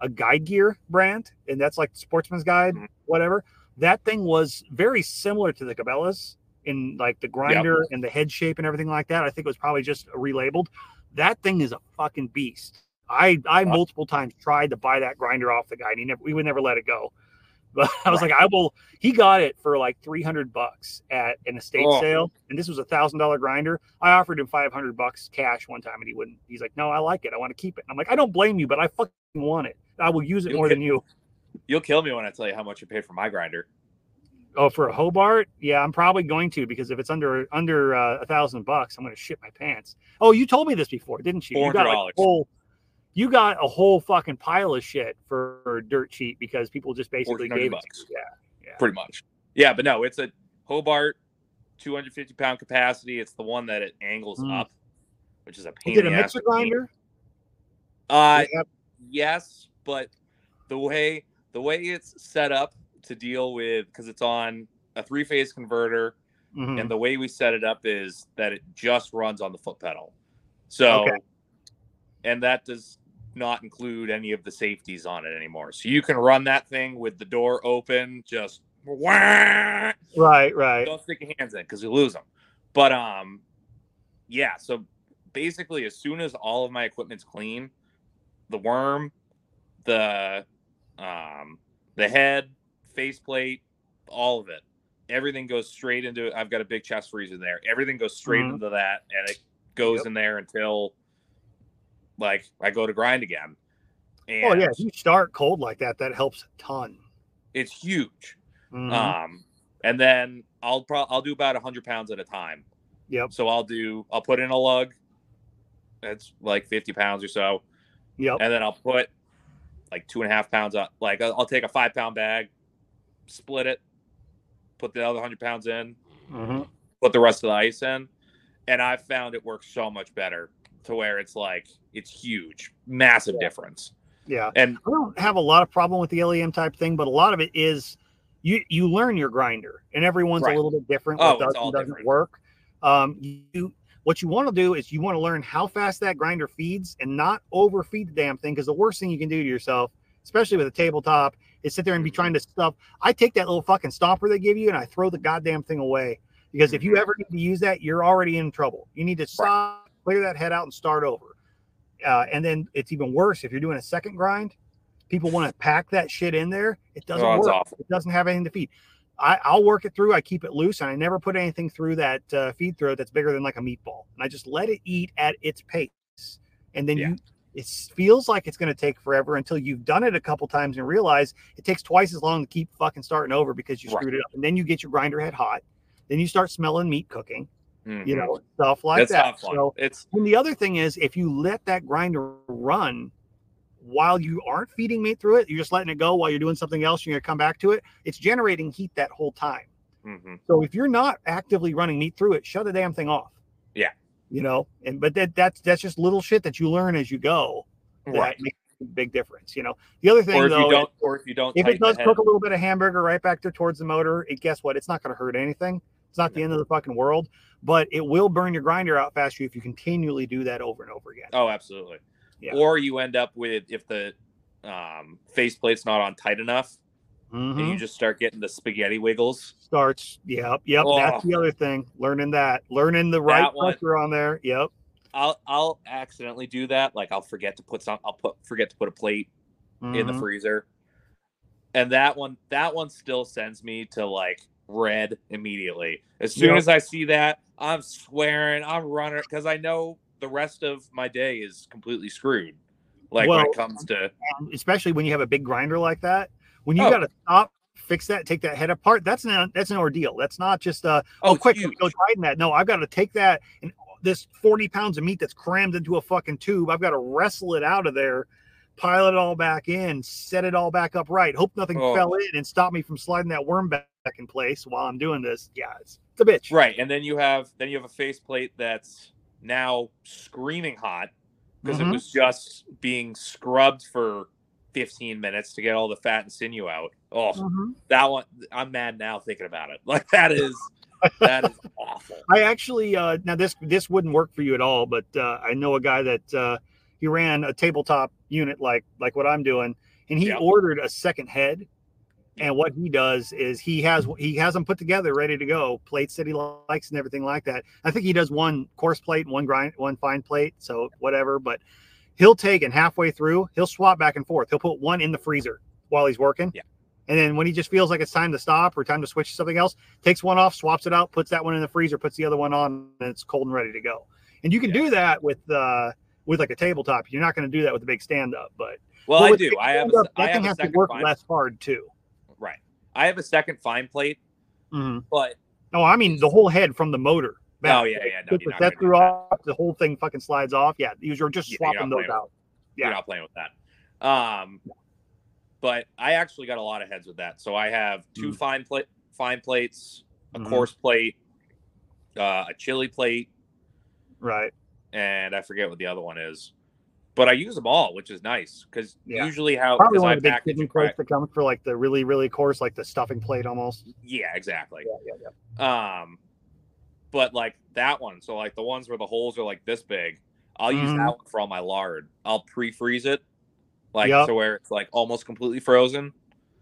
a Guide Gear brand, and that's like Sportsman's Guide, Mhm. whatever. That thing was very similar to the Cabela's in like the grinder and the head shape and everything like that. I think it was probably just relabeled. That thing is a fucking beast. I I multiple times tried to buy that grinder off the guy, and he never we would never let it go. [laughs] But I was Right. like, I will. He got it for like three hundred bucks at an estate Oh. sale, and this was a thousand dollar grinder. I offered him five hundred bucks cash one time, and he wouldn't. He's like, No, I like it. I want to keep it. And I'm like, I don't blame you, but I fucking want it. I will use it You'll more get- than you. You'll kill me when I tell you how much you paid for my grinder. Oh, for a Hobart, yeah, I'm probably going to because if it's under under uh, a thousand bucks, I'm going to shit my pants. Oh, you told me this before, didn't you? $400. a whole, you got a whole fucking pile of shit for dirt cheap because people just basically 1400 gave it. bucks. To you. Yeah, yeah. pretty much. Yeah, but no, it's a Hobart, 250 pound capacity. It's the one that it angles Mm. up, which is a pain. Is it a in the ass mixer grinder? Uh, Yeah. yes, but the way the way it's set up to deal with because it's on a three phase converter, Mhm. and the way we set it up is that it just runs on the foot pedal. So, Okay. and that does not include any of the safeties on it anymore. So you can run that thing with the door open, just wah, Right, right. don't stick your hands in because you lose them. But um, yeah. So basically, as soon as all of my equipment's clean, the worm, the um, the head, faceplate, all of it, everything goes straight into. I've got a big chest freezer in there. Everything goes straight Mhm. into that, and it goes Yep. in there until like I go to grind again. And Oh yeah, if you start cold like that, that helps a ton. it's huge. Mhm. Um, and then I'll pro- I'll do about hundred pounds at a time. Yep. So I'll do I'll put in a lug. That's like fifty pounds or so, Yep. and then I'll put like two and a half pounds up. Like I'll, take a five pound bag, split it, put the other hundred pounds in, Mhm. put the rest of the ice in, and I've found it works so much better to where it's like it's huge, massive Yeah. difference. Yeah. And I don't have a lot of problem with the LEM type thing, but a lot of it is you you learn your grinder, and everyone's Right. a little bit different. Oh, What does it's all and doesn't different. work. Um, you what you want to do is you want to learn how fast that grinder feeds and not overfeed the damn thing because the worst thing you can do to yourself, especially with a tabletop, is sit there and be trying to stuff. I take that little fucking stomper they give you and I throw the goddamn thing away because if you ever need to use that, you're already in trouble. You need to stop, clear that head out, and start over. Uh, and then it's even worse if you're doing a second grind. People want to pack that shit in there. It doesn't Oh, work. awful. It doesn't have anything to feed. I, I'll work it through. I keep it loose, and I never put anything through that uh, feed throat that's bigger than like a meatball. And I just let it eat at its pace, and then Yeah. you. It feels like it's going to take forever until you've done it a couple times and realize it takes twice as long to keep fucking starting over because you Right. screwed it up. And then you get your grinder head hot. Then you start smelling meat cooking, you Mhm. know, stuff like that. So it's and the other thing is, if you let that grinder run while you aren't feeding meat through it, you're just letting it go while you're doing something else. And you're to come back to it. It's generating heat that whole time. mhm. So if you're not actively running meat through it, shut the damn thing off. Yeah. You know, and but that that's that's just little shit that you learn as you go. That right. makes a big difference. You know, the other thing Or if though, you don't, or if you don't, if it does cook a little bit of hamburger right back there towards the motor, it guess what? It's not going to hurt anything. It's not the end of the fucking world, but it will burn your grinder out faster if you continually do that over and over again. Oh, absolutely. Yeah. Or you end up with if the um, faceplate's not on tight enough, and Mhm. you just start getting the spaghetti wiggles. Starts. Yep. Yep. Oh. That's the other thing. Learning that. Learning the right That one. pressure on there. Yep. I'll I'll accidentally do that. Like I'll forget to put some. I'll put forget to put a plate in the Mhm. freezer, and that one that one still sends me to like red immediately. As soon Yep. as I see that, I'm swearing. I'm running because I know the rest of my day is completely screwed. Like when it comes to especially when you have a big grinder like that. When you Oh. got to stop, fix that, take that head apart. That's an that's an ordeal. That's not just uh oh, oh, quick, let me huge. go tighten that. No, I've got to take that and this 40 pounds of meat that's crammed into a fucking tube. I've got to wrestle it out of there, pile it all back in, set it all back up right. Hope nothing Oh. fell in and stop me from sliding that worm back in place while I'm doing this. Yeah, it's, it's a bitch. Right, and then you have then you have a faceplate that's now screaming hot because Mhm. it was just being scrubbed for 15 minutes to get all the fat and sinew out. Oh, Mhm. that one I'm mad now thinking about it. [laughs] Like that is that is awful. I actually uh now this this wouldn't work for you at all, but uh I know a guy that uh he ran a tabletop unit like like what I'm doing, and he Yeah. ordered a second head. And what he does is he has he has them put together, ready to go, plates that he likes and everything like that. I think he does one coarse plate and one grind, one fine plate, so whatever. But he'll take and halfway through, he'll swap back and forth. He'll put one in the freezer while he's working. Yeah. And then when he just feels like it's time to stop or time to switch to something else, takes one off, swaps it out, puts that one in the freezer, puts the other one on, and it's cold and ready to go. And you can Yeah. do that with uh with like a tabletop. You're not going to do that with a big stand up, but Well, but I do. I have a, stand-up, I that have thing a has to work fine, less hard too. right. I have a second fine plate, Mhm. but No, I mean the whole head from the motor. Oh, yeah, yeah, no, Put you're the not set gonna do through that. off, the whole thing fucking slides off. Yeah, you're just Yeah, you're swapping not those out. you're not playing with that. Um, but I actually got a lot of heads with that. So I have two Mm. fine plate, fine plates, a Mhm. coarse plate, uh, a chili plate, Right. And I forget what the other one is. But I use them all, which is nice because Yeah. usually how Probably because one I of the big package kidney plates that come for like the really, really coarse, like the stuffing plate almost. Yeah, exactly. Yeah, yeah, yeah. Um, but like that one, so like the ones where the holes are like this big, I'll use Mhm. that one for all my lard. I'll pre-freeze it, like Yep. to where it's like almost completely frozen.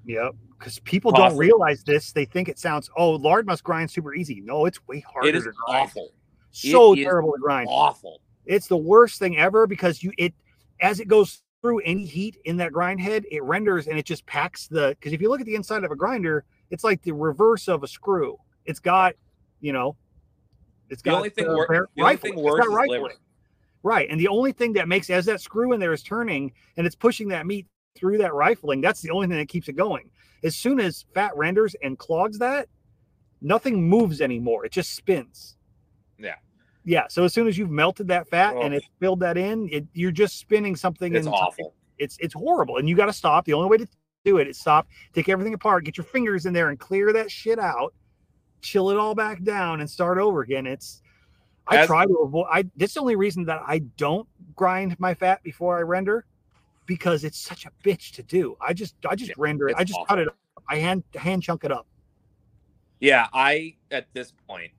Yep. Because people Awesome. don't realize this. They think it sounds, oh, lard must grind super easy. No, it's way harder It is to grind. awful, So terrible to grind. awful. It's the worst thing ever because you it as it goes through any heat in that grind head, it renders and it just packs the because if you look at the inside of a grinder, it's like the reverse of a screw. It's got, you know, it's The got only thing uh, wor- the only thing worse is rifling. Right. And the only thing that makes as that screw in there is turning and it's pushing that meat through that rifling, that's the only thing that keeps it going. As soon as fat renders and clogs that, nothing moves anymore. It just spins. Yeah. Yeah. So as soon as you've melted that fat and Oh. it filled that in, it, you're just spinning something. It's awful. It's it's horrible. And you got to stop. The only way to do it is stop, take everything apart, get your fingers in there and clear that shit out, chill it all back down and start over again. It's I As- try to avoid I that's the only reason that I don't grind my fat before I render because it's such a bitch to do. I just I just render it. I just awful. cut it up. I hand hand chunk it up. Yeah, I at this point,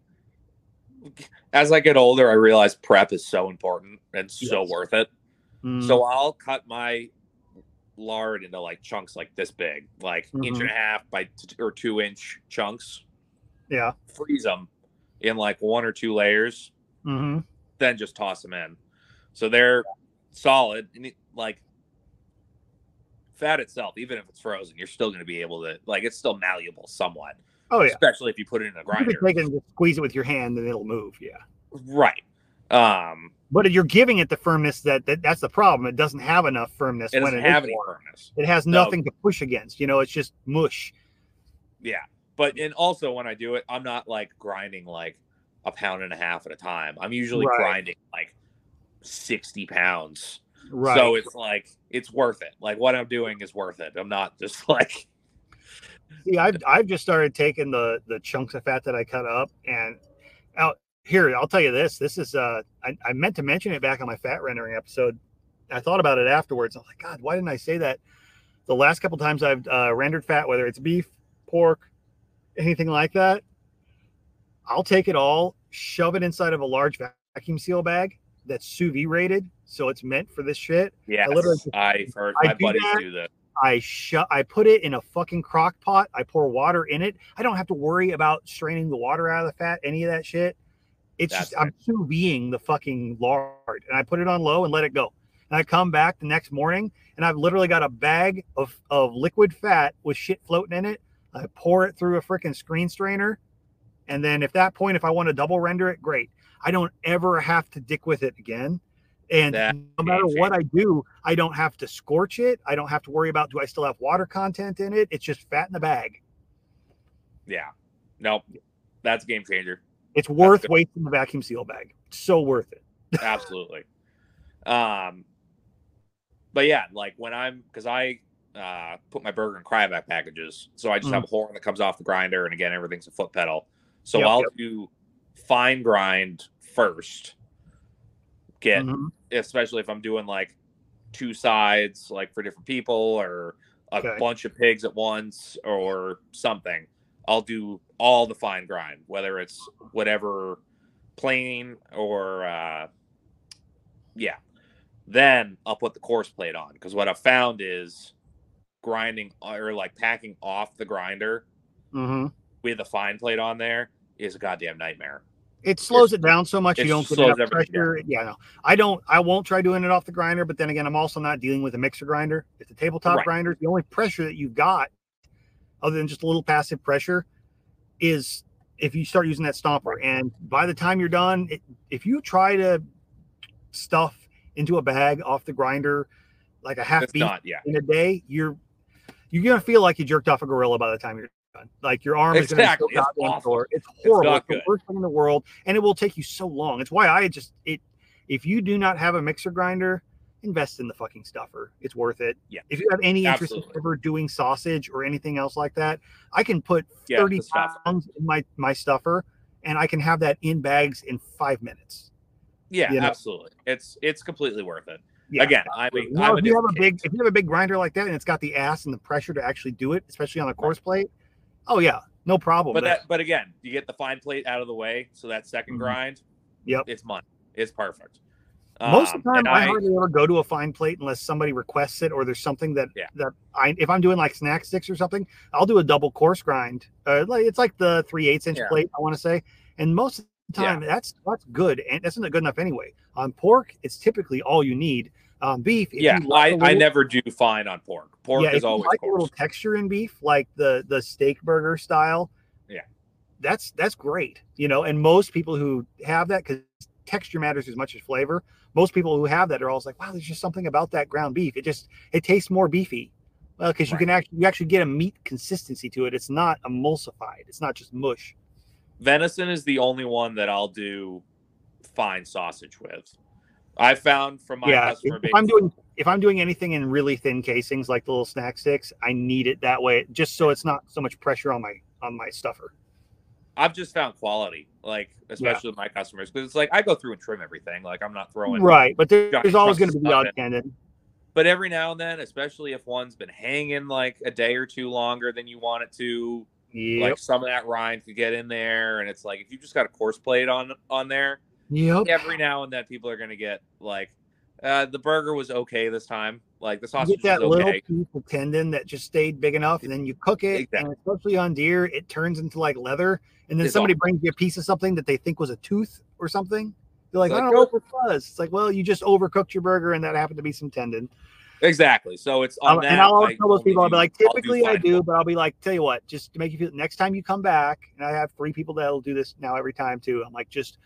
as I get older, I realize prep is so important and so Yes. worth it. Mm, So I'll cut my lard into like chunks like this big, like inch Mhm. and a half by t- or two inch chunks. yeah. Freeze them in like one or two layers, hmm then just toss them in. So they're solid. And it- like fat itself, even if it's frozen, you're still going to be able to like it's still malleable somewhat, Oh yeah. especially if you put it in a grinder. You can take it and just squeeze it with your hand, and it'll move. Yeah. Right. Um, But you're giving it the firmness that, that that's the problem. It doesn't have enough firmness it doesn't it have any warm. firmness. It has No. nothing to push against. You know, it's just mush. Yeah. But and also when I do it, I'm not like grinding like a pound and a half at a time. I'm usually Right. grinding like 60 pounds. Right. So it's like it's worth it. Like what I'm doing is worth it. I'm not just [laughs] like See, I've I've just started taking the the chunks of fat that I cut up and out here. I'll tell you this. This is uh, I, I meant to mention it back on my fat rendering episode. I thought about it afterwards. I was like, God, why didn't I say that? The last couple times I've uh, rendered fat, whether it's beef, pork, anything like that, I'll take it all, shove it inside of a large vacuum seal bag that's sous vide rated, so it's meant for this shit. yeah. literally I've heard I my do buddies that. do that. I shut I put it in a fucking crock pot. I pour water in it. I don't have to worry about straining the water out of the fat, any of that shit. It's That's just I'm sous videing the fucking lard and I put it on low and let it go. And I come back the next morning and I've literally got a bag of, of liquid fat with shit floating in it. I pour it through a freaking screen strainer. And then if that point, if I want to double render it, great. I don't ever have to dick with it again. And That no matter what I do, I don't have to scorch it. I don't have to worry about do I still have water content in it. It's just fat in the bag. Yeah. Nope. That's a game changer. It's worth wasting the vacuum seal bag. So worth it. Absolutely. um but yeah, like when I'm because I uh put my burger in cryovac packages, so I just Mm. have a horn that comes off the grinder, and again everything's a foot pedal. So Yep, I'll yep. do fine grind first. Get Mhm. Especially if I'm doing like two sides, like for different people, or a Okay. bunch of pigs at once, or something. I'll do all the fine grind, whether it's whatever plane or uh, yeah. Then I'll put the coarse plate on because what I've found is grinding or like packing off the grinder Mhm. with a fine plate on there is a goddamn nightmare. It slows it down so much you don't get enough everything down. pressure. Yeah, no, I don't. I won't try doing it off the grinder. But then again, I'm also not dealing with a mixer grinder. It's a tabletop Right. grinder. The only pressure that you've got, other than just a little passive pressure, is if you start using that stomper. And by the time you're done, it, if you try to stuff into a bag off the grinder like a half beat not, yeah. in a day, you're you're gonna feel like you jerked off a gorilla by the time you're done. Like your arm Exactly. is gonna It's be goddamn awful. It's horrible. not It's, the worst thing in the world, and it will take you so long. It's why I just it. If you do not have a mixer grinder, invest in the fucking stuffer. It's worth it. Yeah. If you have any interest Absolutely. in ever doing sausage or anything else like that, I can put Yeah, thirty pounds in my my stuffer, and I can have that in bags in five minutes. Yeah, you know? absolutely. It's it's completely worth it. Yeah. Again, I mean, You know, I'm a if you have a big case. if you have a big grinder like that and it's got the ass and the pressure to actually do it, especially on a coarse plate, oh yeah, no problem. but That- but again, you get the fine plate out of the way, so that 2nd Mhm. grind, Yep. it's money. It's perfect. most of the Um, time and I, hardly ever go to a fine plate unless somebody requests it or there's something that Yeah. that I if I'm doing like snack sticks or something, I'll do a double coarse grind. Uh, like it's like the three eighths inch Yeah. plate, I want to say. And most of the Yeah. time that's that's good and that's not good enough anyway. On pork, it's typically all you need. Um, beef, if yeah, you like I, a I little- never do fine on pork. Pork yeah, is you always like a little texture in beef, like the the steak burger style. Yeah. that's that's great. You know, and most people who have that because texture matters as much as flavor. Most people who have that are always like, "Wow, there's just something about that ground beef. It just it tastes more beefy." Well, because you Right. can actually you actually get a meat consistency to it. It's not emulsified. It's not just mush. Venison is the only one that I'll do fine sausage with. I found from my yeah, customer if, base. I'm doing if I'm doing anything in really thin casings like the little snack sticks, I need it that way, just so it's not so much pressure on my on my stuffer. I've just found quality, like especially with my customers, because it's like I go through and trim everything. Like I'm not throwing Right, but there, there's always going to be the odd tendon. But every now and then, especially if one's been hanging like a day or two longer than you want it to, Yep. Like some of that rind could get in there, and it's like if you just got a coarse plate on on there, yep. every now and then people are gonna get like, uh, the burger was okay this time. Like the You sausage get that was little piece of tendon that just stayed big enough, and then you cook it, and especially on deer, it turns into like leather. And then It's somebody awful. brings you a piece of something that they think was a tooth or something. They're like, It's I like, don't know what this was. It's like, well, you just overcooked your burger, and that happened to be some tendon. Exactly. So it's on Um, that. and I'll always tell those people, I'll be like, I'll typically I do, but I'll be like, tell you what, just to make you feel next time you come back, and I have three people that'll do this now every time too. I'm like, just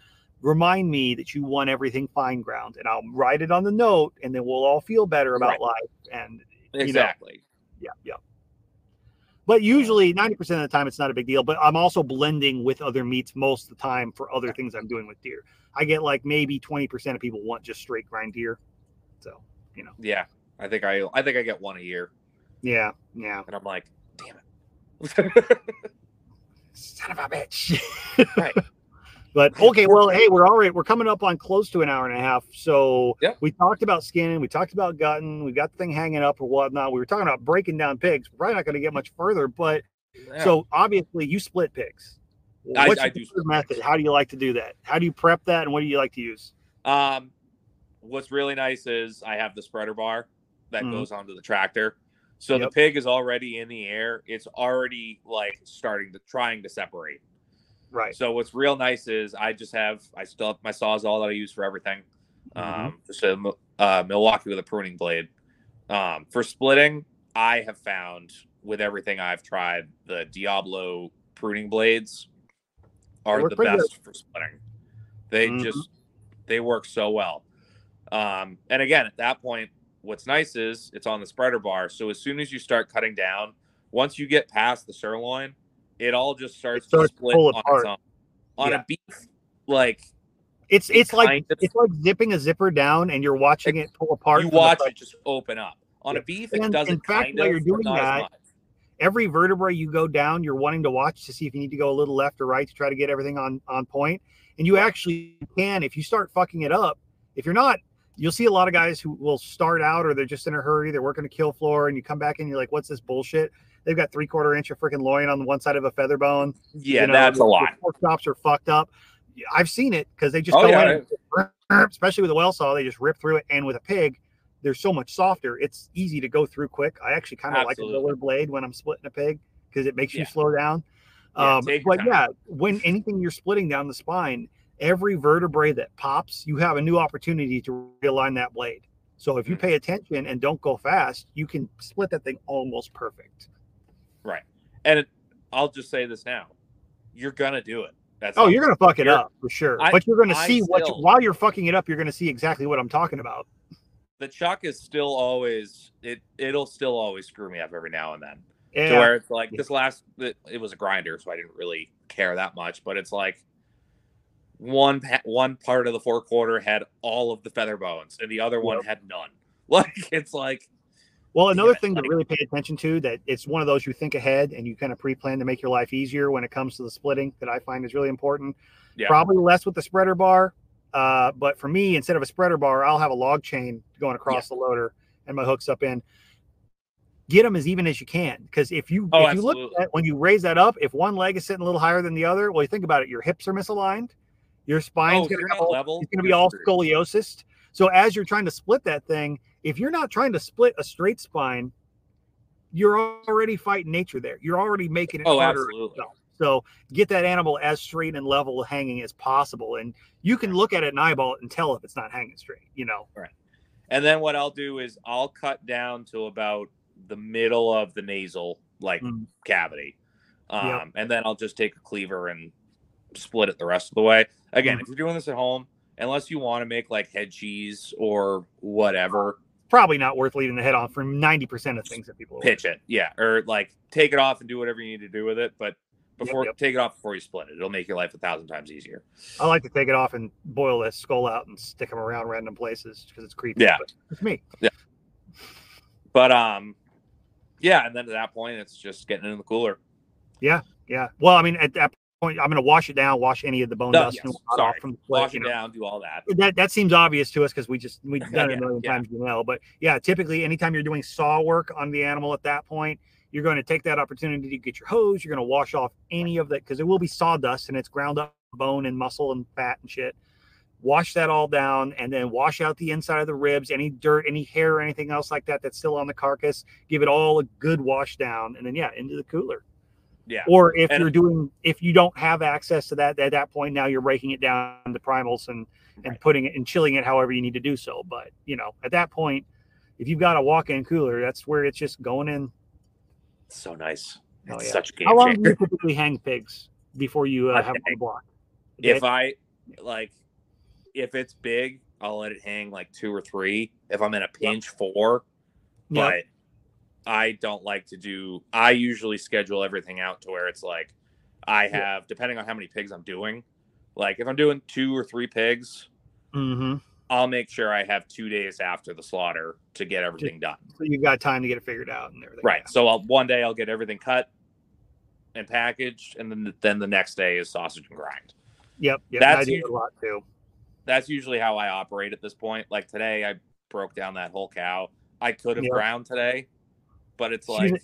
remind me that you want everything fine ground, and I'll write it on the note, and then we'll all feel better about Right. life. And know. Exactly. yeah, yeah. But usually, ninety percent of the time, it's not a big deal. But I'm also blending with other meats most of the time for other things I'm doing with deer. I get like maybe twenty percent of people want just straight grind deer. So you know. Yeah. I think I I think I get one a year, yeah, yeah. and I'm like, damn it. Son of a bitch. [laughs] Right. But okay, well, hey, we're all right. We're coming up on close to an hour and a half. So Yep. we talked about skinning, we talked about gutting, we got the thing hanging up or whatnot. We were talking about breaking down pigs. We're probably not going to get much further, but Yeah. so obviously you split pigs. What's I your do method? pigs. How do you like to do that? How do you prep that, and what do you like to use? Um, what's really nice is I have the spreader bar that Mhm. goes onto the tractor. So the pig is already in the air. It's already like starting to trying to separate. Right. So what's real nice is I just have I still have my sawzall that I use for everything. Mhm. Um, just a uh, Milwaukee with a pruning blade. Um, for splitting, I have found with everything I've tried, the Diablo pruning blades are the pretty good. best for splitting. They Mhm. just they work so well. Um, and again, at that point, what's nice is it's on the spreader bar. So as soon as you start cutting down, once you get past the sirloin, it all just starts, starts to to split pull on apart. its own. On Yeah. a beef, like It's it's like of- it's like zipping a zipper down, and you're watching it pull apart. you watch it just open up. On Yeah. a beef, it And does in it fact, while you're doing that, every vertebrae you go down, you're wanting to watch to see if you need to go a little left or right to try to get everything on on point. And you actually can if you start fucking it up. If you're not, you'll see a lot of guys who will start out or they're just in a hurry. They're working a kill floor, and you come back and you're like, "What's this bullshit?" They've got three quarter inch of freaking loin on the one side of a feather bone. Yeah, you know, that's the- a lot. Pork chops are fucked up. I've seen it because they just Oh, go yeah. in, and especially with a well saw, they just rip through it. And with a pig, they're so much softer. It's easy to go through quick. I actually kind of like a miller blade when I'm splitting a pig because it makes you slow down. Yeah, um, but time. yeah, when anything you're splitting down the spine, every vertebrae that pops, you have a new opportunity to realign that blade. So if you Mhm. pay attention and don't go fast, you can split that thing almost perfect. And it, I'll just say this now. You're gonna do it. That's Oh, you're gonna fuck it up for sure. I- but you're gonna I see what you, while you're fucking it up, you're gonna see exactly what I'm talking about. the chuck is still always it it'll still always screw me up every now and then. To where it's like Yeah. this last it, it was a grinder, so I didn't really care that much, but it's like one one part of the four quarter had all of the feather bones and the other one had none. [laughs] Like it's like Well, another Yeah, thing to really pay attention to that it's one of those you think ahead and you kind of pre-plan to make your life easier when it comes to the splitting that I find is really important. Yeah. Probably less with the spreader bar, uh, but for me, instead of a spreader bar, I'll have a log chain going across the loader and my hooks up in. Get them as even as you can because if you Oh, if you look at when you raise that up, if one leg is sitting a little higher than the other, well, you think about it, your hips are misaligned, your spine's Oh, gonna be all- level, it's going to be all scoliosis. So as you're trying to split that thing, if you're not trying to split a straight spine, you're already fighting nature there. You're already making it Oh, harder. absolutely. So get that animal as straight and level hanging as possible, and you can look at it and eyeball it and tell if it's not hanging straight. You know. Right. And then what I'll do is I'll cut down to about the middle of the nasal like Mm. cavity. Um, Yep. and then I'll just take a cleaver and split it the rest of the way. Again, Mhm. if you're doing this at home, unless you want to make like head cheese or whatever, Probably not worth leaving the head on for ninety percent of things that people pitch it. Yeah. Or like take it off and do whatever you need to do with it. But before yep. take it off before you split it. It'll make your life a thousand times easier. I like to take it off and boil that skull out and stick them around random places because it's creepy. Yeah. but it's me. Yeah. But um yeah, and then at that point it's just getting in the cooler. Yeah. Yeah. Well, I mean, at that point, I'm going to wash it down, wash any of the bone No, dust yes, and off from the split, Wash it know. down, do all that. that that seems obvious to us because we just we've [laughs] done it a million yeah. times, you know. But yeah, typically anytime you're doing saw work on the animal at that point, you're going to take that opportunity to get your hose. You're going to wash off any of that because it will be sawdust and it's ground up bone and muscle and fat and shit. Wash that all down and then wash out the inside of the ribs, any dirt, any hair, or anything else like that that's still on the carcass. Give it all a good wash down, and then yeah, into the cooler. Yeah. Or if And- you're doing, if you don't have access to that at that point, now you're breaking it down to primals and and Right. putting it and chilling it however you need to do so. But you know, at that point, if you've got a walk-in cooler, that's where it's just going in. So nice. Oh, It's yeah. such game How long do you typically hang pigs before you uh, A have them block? If I like, if it's big, I'll let it hang like two or three. If I'm in a pinch, four. Yeah. But I don't like to do. I usually schedule everything out to where it's like I Yeah. have, depending on how many pigs I'm doing. Like if I'm doing two or three pigs, hmm I'll make sure I have two days after the slaughter to get everything done. So you've got time to get it figured out and everything. Right. So I'll, one day I'll get everything cut and packaged, and then then the next day is sausage and grind. Yep. Yep. I That's do usually- a lot too. That's usually how I operate at this point. Like today, I broke down that whole cow. I could have Yeah. ground today, but it's like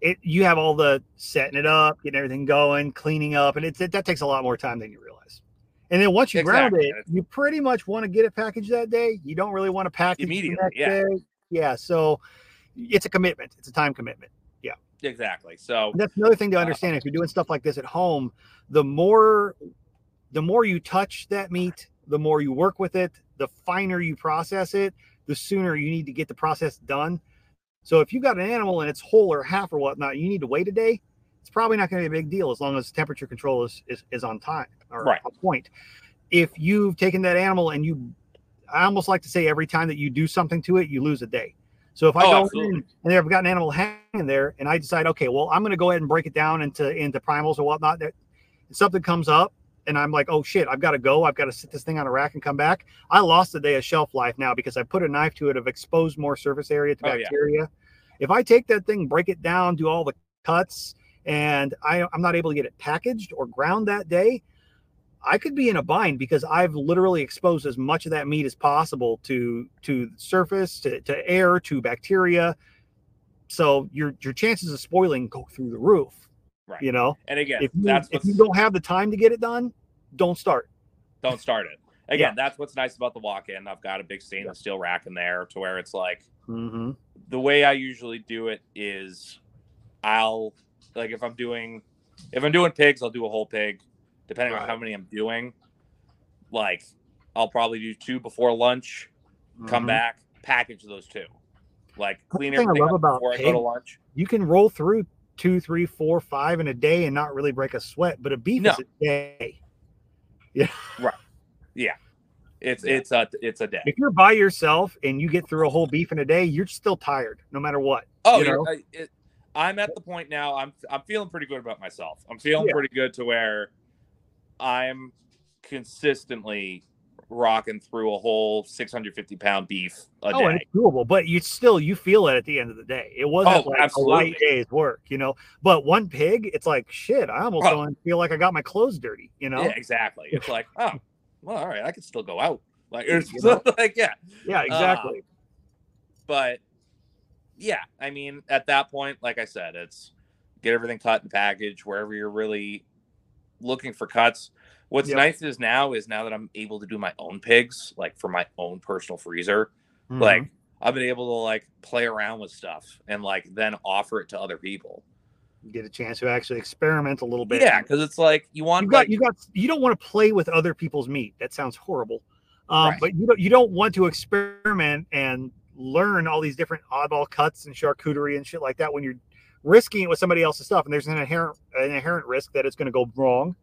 It you have all the setting it up, getting everything going, cleaning up, and it's it, that takes a lot more time than you realize. And then once you ground it, you pretty much want to get it packaged that day. You don't really want to package it Immediately, yeah. day. Yeah. So it's a commitment. It's a time commitment. Yeah. Exactly. So And that's another thing to Uh, understand. If you're doing stuff like this at home, the more the more you touch that meat, the more you work with it, the finer you process it, the sooner you need to get the process done. So if you've got an animal and it's whole or half or whatnot, you need to wait a day. It's probably not going to be a big deal as long as temperature control is is, is on time or Right. on point. If you've taken that animal and you, I almost like to say every time that you do something to it, you lose a day. So if I Oh, go absolutely. in and I've got an animal hanging there, and I decide, okay, well, I'm going to go ahead and break it down into into primals or whatnot. That something comes up, and I'm like, oh shit, I've got to go. I've got to sit this thing on a rack and come back. I lost a day of shelf life now because I put a knife to it. I've exposed more surface area to Oh, yeah. bacteria. If I take that thing, break it down, do all the cuts, and I, I'm not able to get it packaged or ground that day, I could be in a bind because I've literally exposed as much of that meat as possible to to surface, to, to air, to bacteria. So your your chances of spoiling go through the roof. Right. You know, and again, if you that's if you don't have the time to get it done, don't start. don't start it. [laughs] Again, that's what's nice about the walk-in. I've got a big stainless steel rack in there to where it's like Mm-hmm. the way I usually do it is I'll like if I'm doing if I'm doing pigs, I'll do a whole pig, depending on how many I'm doing. Like I'll probably do two before lunch, come back, package those two. Like clean Mm-hmm. thing I love about before I go to lunch. You can roll through two, three, four, five in a day and not really break a sweat, but a beef No. is a day. [laughs] It's Yeah. it's it's a it's a day. If you're by yourself and you get through a whole beef in a day, you're still tired, no matter what. Oh, you know? uh, it, I'm at the point now. I'm I'm feeling pretty good about myself. I'm feeling Yeah. pretty good to where I'm consistently rocking through a whole 650 pound beef a oh, and day. it's doable, but you still you feel it at the end of the day. It wasn't Oh, like absolutely. a light day's work, you know. But one pig, it's like shit. I almost Oh. don't feel like I got my clothes dirty, you know. Yeah, exactly. It's like, [laughs] oh, well, all right, I can still go out. Like, [laughs] it's You know? [laughs] like, yeah, Yeah, uh, exactly. but yeah, I mean, at that point, like I said, it's get everything cut and packaged wherever you're really looking for cuts. What's Yep. nice is now is now that I'm able to do my own pigs, like for my own personal freezer, Mhm. like I've been able to like play around with stuff and like then offer it to other people. get a chance to actually experiment a little bit. Yeah, because it's like you want you got like, you got you don't want to play with other people's meat. That sounds horrible. Um, Right. But you don't you don't want to experiment and learn all these different oddball cuts and charcuterie and shit like that when you're risking it with somebody else's stuff. And there's an inherent an inherent risk that it's going to go wrong.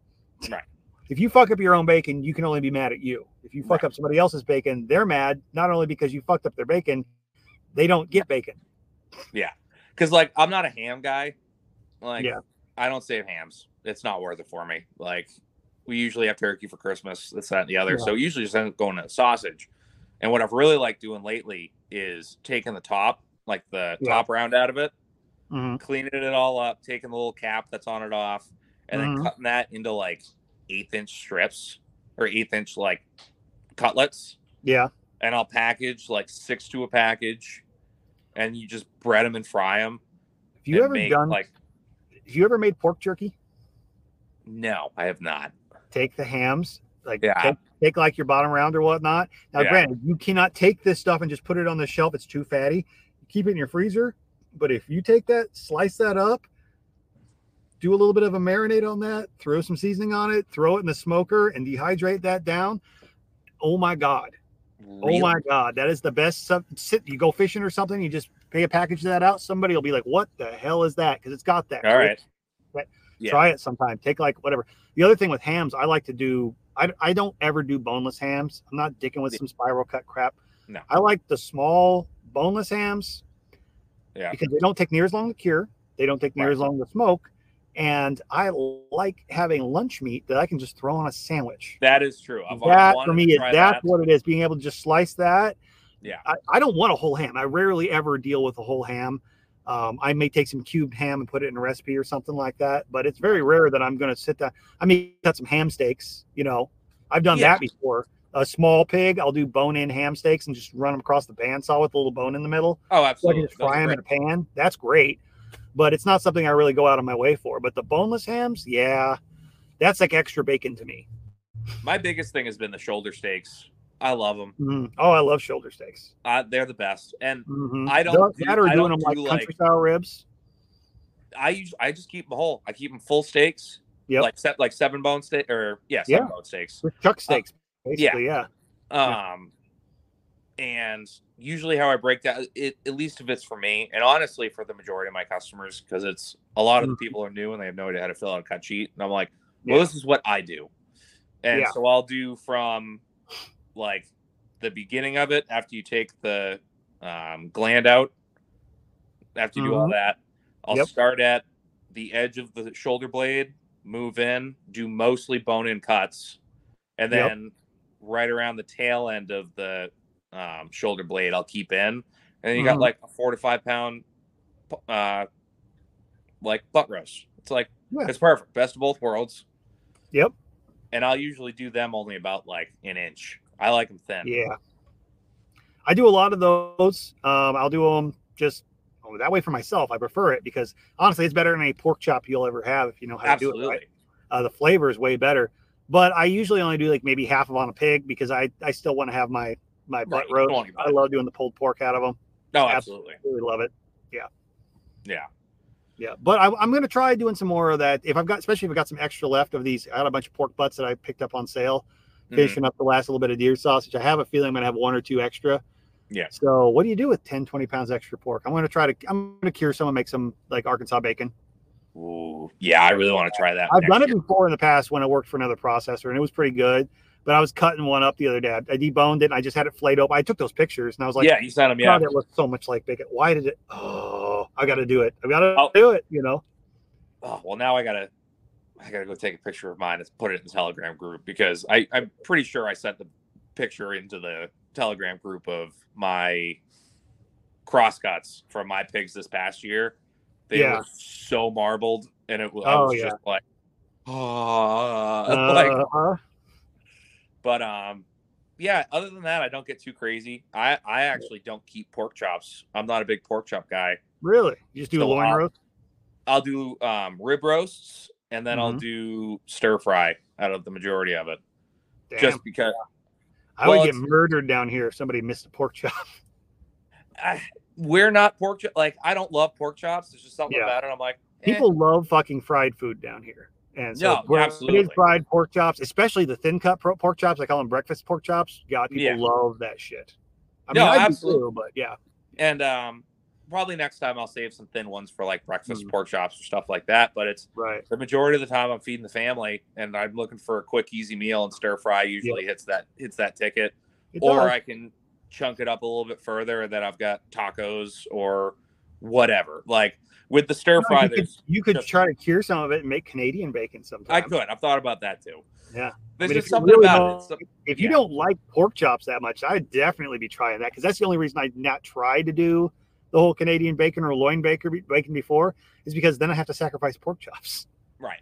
Right. If you fuck up your own bacon, you can only be mad at you. If you fuck Right. up somebody else's bacon, they're mad not only because you fucked up their bacon, they don't get bacon. Yeah, because like I'm not a ham guy. Like Yeah. I don't save hams. It's not worth it for me. Like we usually have turkey for Christmas, this, that, and the other. Yeah. So usually just end up going to sausage. And what I've really liked doing lately is taking the top, like the Yeah. top round out of it, Mhm. cleaning it all up, taking the little cap that's on it off, and Mhm. then cutting that into like eighth inch strips or eighth inch like cutlets. Yeah. And I'll package like six to a package, and you just bread them and fry them. Have you ever make, done? like have you ever made pork jerky? no, I have not. Take the hams, like Yeah. take, take like your bottom round or whatnot. Now, Yeah. granted, you cannot take this stuff and just put it on the shelf. It's too fatty. Keep it in your freezer. But if you take that, slice that up, do a little bit of a marinade on that, throw some seasoning on it, throw it in the smoker, and dehydrate that down. Oh my god! Oh really? Oh my god, that is the best. Sit, you go fishing or something, you just pay a package of that out. Somebody will be like, "What the hell is that?" Because it's got that. All right. Right. Yeah. Try it sometime. Take like whatever. The other thing with hams, I like to do. I, I don't ever do boneless hams. I'm not dicking with some spiral cut crap. No. I like the small boneless hams Yeah. because they don't take near as long to cure. They don't take near Right. as long to smoke. And I like having lunch meat that I can just throw on a sandwich. That is true. I've That for me is that's that. what it is. Being able to just slice that. Yeah. I, I don't want a whole ham. I rarely ever deal with a whole ham. Um, I may take some cubed ham and put it in a recipe or something like that, but it's very rare that I'm going to sit down. I mean, cut some ham steaks. You know, I've done Yeah. that before. A small pig, I'll do bone-in ham steaks and just run them across the bandsaw with a little bone in the middle. Oh, So I absolutely. can just fry them in a pan. That's great, but it's not something I really go out of my way for. But the boneless hams, yeah, that's like extra bacon to me. My biggest thing has been the shoulder steaks. I love them. Mhm. Oh, I love shoulder steaks. Uh, they're the best. And Mhm. I don't that, do- that or I doing them like country like- style ribs. I use I just keep them whole. I keep them full steaks. Yeah, Like set like seven bone steak or yeah, Yeah. seven bone steaks. chuck steaks, basically. Yeah. Um, and usually how I break that, it, at least if it's for me, and honestly for the majority of my customers, because it's a lot of the Mhm. people are new and they have no idea how to fill out a cut sheet, and I'm like, well, Yeah. this is what I do, and Yeah. so I'll do from like the beginning of it after you take the um, gland out, after you do all Mhm. that, I'll Yep. start at the edge of the shoulder blade, move in, do mostly bone in cuts, and Yep. then right around the tail end of the um, shoulder blade, I'll keep in, and then you got Mhm. like a four to five pound, uh, like butt roast. It's like Yeah. it's perfect, best of both worlds. Yep. And I'll usually do them only about like an inch. I like them thin. Yeah. I do a lot of those. Um, I'll do them just oh, that way for myself. I prefer it because honestly, it's better than any pork chop you'll ever have if you know how to do it right. Uh, the flavor is way better. But I usually only do like maybe half of on a pig because I I still want to have my my butt Right, roast. I love doing the pulled pork out of them. No, absolutely. absolutely. Really love it. Yeah. Yeah. Yeah, but I, I'm going to try doing some more of that. If I've got, especially if I've got some extra left of these, I got a bunch of pork butts that I picked up on sale, Mhm. up the last little bit of deer sausage. I have a feeling I'm going to have one or two extra. Yeah. So what do you do with 10, 20 pounds extra pork? I'm going to try to, I'm going to cure some and make some like Arkansas bacon. Ooh, yeah, I really want to try that. I've done it year. before in the past when I worked for another processor and it was pretty good. But I was cutting one up the other day. I I deboned it and I just had it flayed open. I took those pictures and I was like, yeah, you sent them. Yeah, it looked so much like bacon. Why did it? Oh, I got to do it. I got to Oh. do it. You know? oh, well now I gotta I gotta go take a picture of mine and put it in the Telegram group because I I'm pretty sure I sent the picture into the Telegram group of my crosscuts from my pigs this past year. They Yeah. were so marbled, and it was, I Oh, was yeah. just like, oh, [laughs] like Uh-huh. But um, yeah. Other than that, I don't get too crazy. I I actually don't keep pork chops. I'm not a big pork chop guy. Really? You just do a So, loin uh, roast? I'll do um rib roasts, and then I'll Mhm. do stir fry out of the majority of it, Damn. just because I would get murdered down here if somebody missed a pork chop. [laughs] I, we're not pork chop. Like I don't love pork chops. There's just something Yeah. about it. I'm like eh. People love fucking fried food down here. And so No, when it is absolutely. fried pork chops, especially the thin cut pork chops, I call them breakfast pork chops. God, people Yeah. love that shit. I No, mean, I absolutely. too, but yeah. and um probably next time I'll save some thin ones for like breakfast Mhm. pork chops or stuff like that. But it's Right. the majority of the time I'm feeding the family, and I'm looking for a quick, easy meal, and stir fry usually hits that hits that ticket. It or does. I can chunk it up a little bit further, and then I've got tacos or whatever. Like with the stir fry, you could, you could just- try to cure some of it and make Canadian bacon sometime. I could. I've thought about that too. Yeah. There's mean, if just something really about it. So- If you Yeah. don't like pork chops that much, I'd definitely be trying that because that's the only reason I not tried to do the whole Canadian bacon or loin bacon bacon before is because then I have to sacrifice pork chops. right.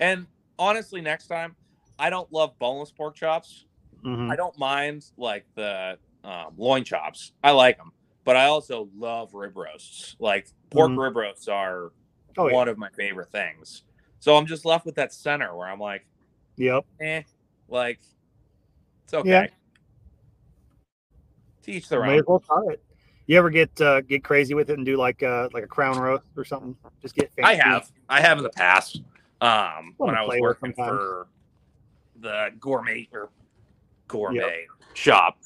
And honestly, next time, I don't love boneless pork chops. Mhm. I don't mind like the um, loin chops. I like them, but I also love rib roasts. Like pork Mhm. rib roasts are Oh yeah. one of my favorite things. So I'm just left with that center where I'm like, Yep. eh, like it's okay. Yeah. Teach their May own. well try it. You ever get uh, get crazy with it and do like uh, like a crown roast or something? Just get. Fancy. I have. I have in the past. Um, when I was working for the gourmet or gourmet shop,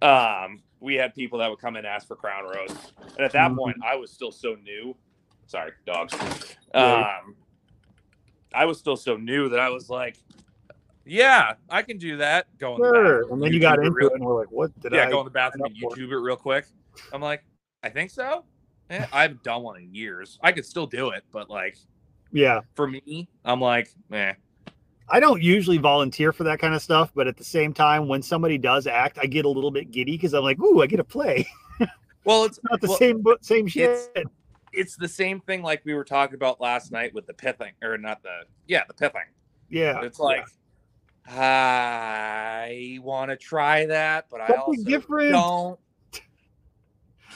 um, we had people that would come and ask for crown roast, and at that Mhm. point, I was still so new. Sorry, dogs. Yeah. Um, I was still so new that I was like, "Yeah, I can do that." Go in the Sure. bathroom, And then you got YouTube into real- it, and we're like, "What did yeah, I?" go in the bathroom and up for? YouTube it real quick. I'm like, I think so. Eh, I haven't done one in years. I could still do it, but like Yeah, for me, I'm like, eh. I don't usually volunteer for that kind of stuff, but at the same time, when somebody does act, I get a little bit giddy because I'm like, "Ooh, I get to play." [laughs] Well, it's Not the well, same, same shit. it's- it's the same thing like we were talking about last night with the pithing, or not the yeah, the pithing. yeah, It's like I want to try that, but I also different. don't.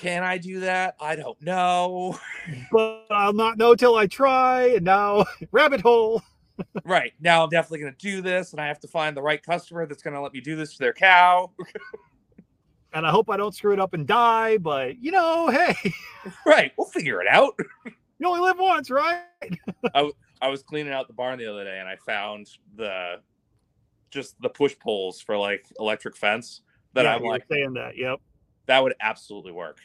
Can I do that? I don't know. but I'll not know till I try. And now, [laughs] rabbit hole. Right now, I'm definitely going to do this, and I have to find the right customer that's going to let me do this to their cow. [laughs] And I hope I don't screw it up and die. But you know, hey, [laughs] right, we'll figure it out. [laughs] you only live once, right? I I was cleaning out the barn the other day, and I found the just the push poles for like electric fence that yeah, I'm like, saying that. Yep. that would absolutely work.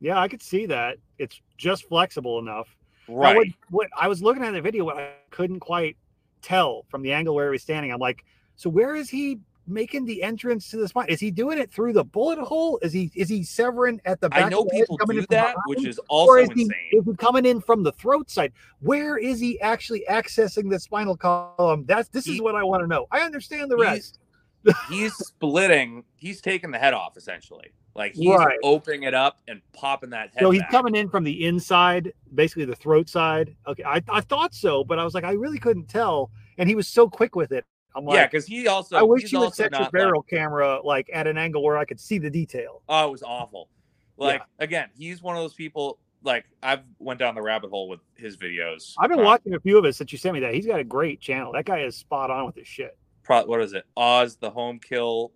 Yeah, I could see that. It's just flexible enough. Now, Right. what, what I was looking at the video, what I couldn't quite tell from the angle where he was standing. I'm like, so where is he making the entrance to the spine? Is he doing it through the bullet hole? Is he is he severing at the back? I know people coming do that, behind? which is or also is he, insane. is he coming in from the throat side? Where is he actually accessing the spinal column? That's this is what I want to know. I understand the He's- rest. [laughs] he's splitting. He's taking the head off essentially. Like he's Right. opening it up and popping that head. So he's back. coming in from the inside, basically the throat side. Okay, I, I thought so, but I was like, I really couldn't tell. And he was so quick with it. I'm like, yeah, because he also. I wish you would set your not, like- barrel camera like at an angle where I could see the detail. oh, it was awful. Like again, he's one of those people. Like I've went down the rabbit hole with his videos. I've been Uh, watching a few of it since you sent me that. He's got a great channel. That guy is spot on with his shit. Pro, what is it? Oz the home kill.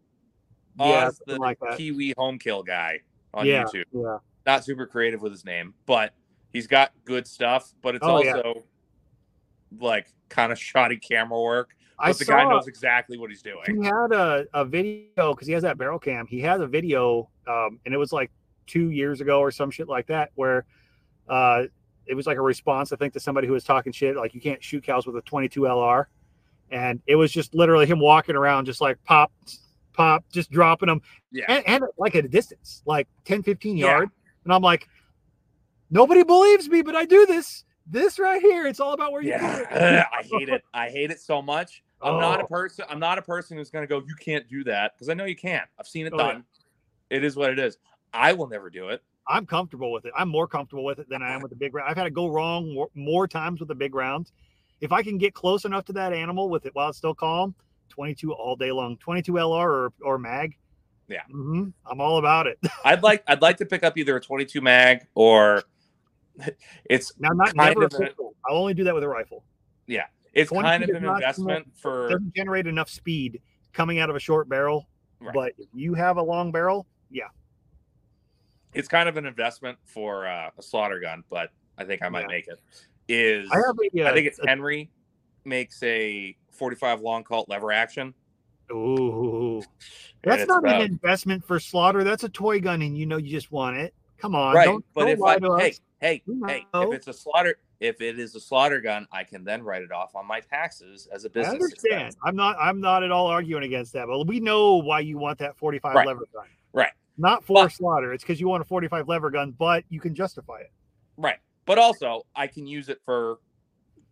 Yeah, Oz the like. Kiwi home kill guy on yeah, YouTube. yeah. Not super creative with his name, but he's got good stuff. But it's Oh, yeah. also like kind of shoddy camera work. I But the saw guy knows exactly what he's doing. he had a, a video because he has that barrel cam. He has a video, um, and it was like two years ago or some shit like that, where uh, it was like a response, I think, to somebody who was talking shit, like you can't shoot cows with a 22 LR. And it was just literally him walking around, just like pop, pop, just dropping them, Yeah. and, and like at a distance, like 10, 15 Yeah. And I'm like, nobody believes me, but I do this. This right here, it's all about where you Yeah. [laughs] I [laughs] hate it. I hate it so much. I'm not a Oh. person. I'm not a person who's gonna go. You can't do that because I know you can't. I've seen it Oh, yeah. done. It is what it is. I will never do it. I'm comfortable with it. I'm more comfortable with it than I am with the big round. I've had it go wrong more, more times with the big rounds. If I can get close enough to that animal with it while it's still calm, 22 all day long, 22 LR or, or mag. Yeah. Mhm, I'm all about it. [laughs] I'd like. I'd like to pick up either a 22 mag or [laughs] it's Now, not never of a-. I'll only do that with a rifle. Yeah. It's 22 kind of an investment It for doesn't generate enough speed coming out of a short barrel. Right. But if you have a long barrel, yeah, it's kind of an investment for uh, a slaughter gun, but I think I might Yeah. make it. Is I have a. I think uh, it's Henry makes a 45 long Colt lever action. Ooh, that's not about- an investment for slaughter. That's a toy gun, and you know you just want it. Come on, right. don't, but don't if I hey us. hey hey, if it's a slaughter, if it is a slaughter gun, I can then write it off on my taxes as a business understand. expense. I'm not. I'm not at all arguing against that. But we know why you want that 45 Right. lever gun. Right. Not for But- slaughter. It's because you want a 45 lever gun, but you can justify it. Right. But also, I can use it for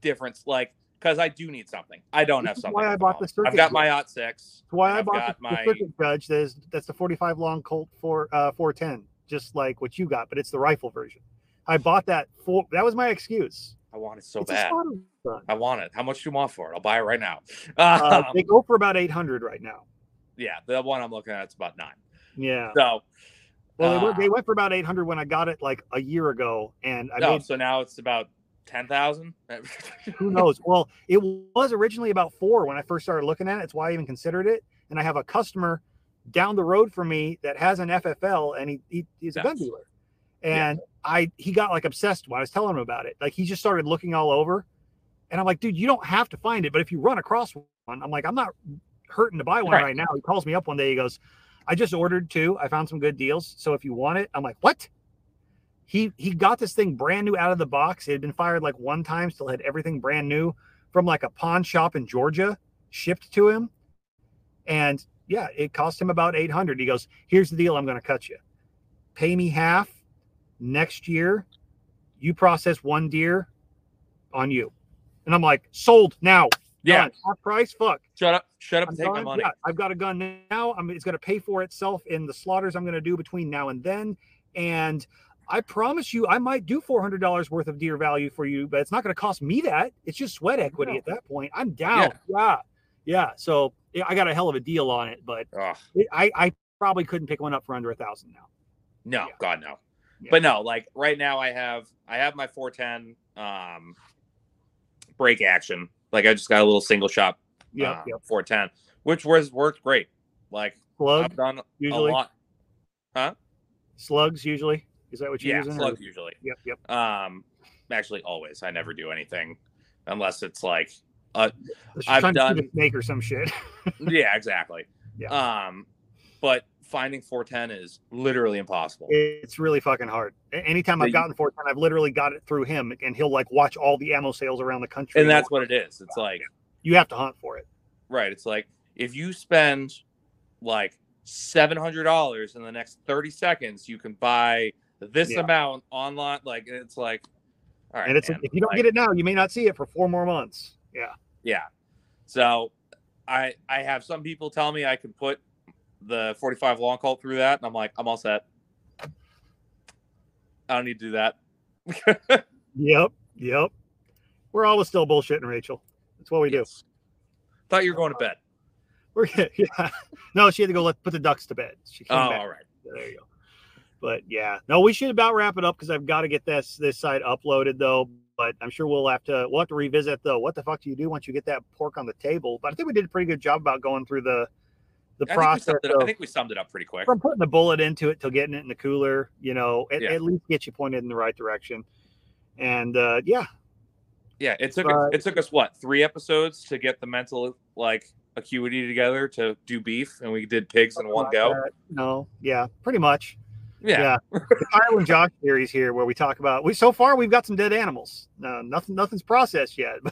difference. like, because I do need something. I don't have is something. why I bought the circuit I've got my aught six. Why I I've bought the, the my circuit judge. That's that's the 45 long Colt for uh 410, just like what you got, but it's the rifle version. I bought that for that was my excuse. I want it so it's bad. a slaughter gun. I want it. How much do you want for it? I'll buy it right now. Uh, Um, [laughs] they go for about 800 right now. yeah, the one I'm looking at is about nine. Yeah. So, Well, they, Uh, went, they went for about 800 when I got it like a year ago, and I no, made so now it's about ten thousand. [laughs] who knows. Well, it was originally about four when I first started looking at it. It's why I even considered it. And I have a customer down the road from me that has an FFL, and he, he he's a gun dealer. And I he got like obsessed when I was telling him about it. Like he just started looking all over, and I'm like, dude, you don't have to find it, but if you run across one, I'm like, I'm not hurting to buy one Right. right now. He calls me up one day. He goes, I just ordered two. I found some good deals. So if you want it, I'm like, what? He he got this thing brand new out of the box. It had been fired like one time, still had everything brand new from like a pawn shop in Georgia, shipped to him. And yeah, it cost him about 800. He goes, Here's the deal. I'm going to cut you. Pay me half next year. You process one deer on you. And I'm like, Sold now. yeah. Half price. Fuck. shut up, shut up, I'm take my done. money. Yeah, I've got a gun now. I'm, it's going to pay for itself in the slaughters I'm going to do between now and then. And I promise you, I might do $400 worth of deer value for you, but it's not going to cost me that. It's just sweat equity No. at that point. I'm down. Yeah. Yeah. So yeah, I got a hell of a deal on it, but it, I, I probably couldn't pick one up for under a thousand now. No, Yeah. God no. Yeah. But no, like right now I have I have my 410 um break action. Like I just got a little single shot Yeah. uh, yeah. 410, which was worked great. Like Slug, I've done usually? a lot. slugs usually. Is that what you're Yeah, using? or- usually. Yep. Yep. Um actually always. I never do anything unless it's like uh I've to done- snake or some shit. [laughs] yeah, exactly. Yeah. Um but finding 410 is literally impossible. It's really fucking hard. Anytime I've gotten 410, I've literally got it through him, and he'll like watch all the ammo sales around the country. and that's what it is. It's like you have to hunt for it. Right. It's like if you spend like seven hundred dollars in the next thirty seconds, you can buy this Yeah. amount online. Like it's like, all right. and it's man, if you don't like, get it now, you may not see it for four more months. Yeah. yeah. So I I have some people tell me I can put the forty five long colt through that, and I'm like, I'm all set. I don't need to do that. [laughs] Yep. Yep. We're always still bullshitting, Rachel. That's what we do. Thought you were going to bed. We're [laughs] yeah. No, she had to go let put the ducks to bed. She Oh, came back. all right. There you go. But yeah, no, we should about wrap it up because I've got to get this this side uploaded though. But I'm sure we'll have to we'll have to revisit though. What the fuck do you do once you get that pork on the table? But I think we did a pretty good job about going through the the I process. it up, I think we summed it up pretty quick. from putting the bullet into it till getting it in the cooler, you know, at, Yeah. at least get you pointed in the right direction. And uh, yeah, Yeah, it took But- it took us what three episodes to get the mental like acuity together to do beef, and we did pigs in one go. uh, no, yeah, pretty much. Yeah, [laughs] the Kyle and Josh series here, where we talk about we so far we've got some dead animals. No, nothing, nothing's processed yet. [laughs]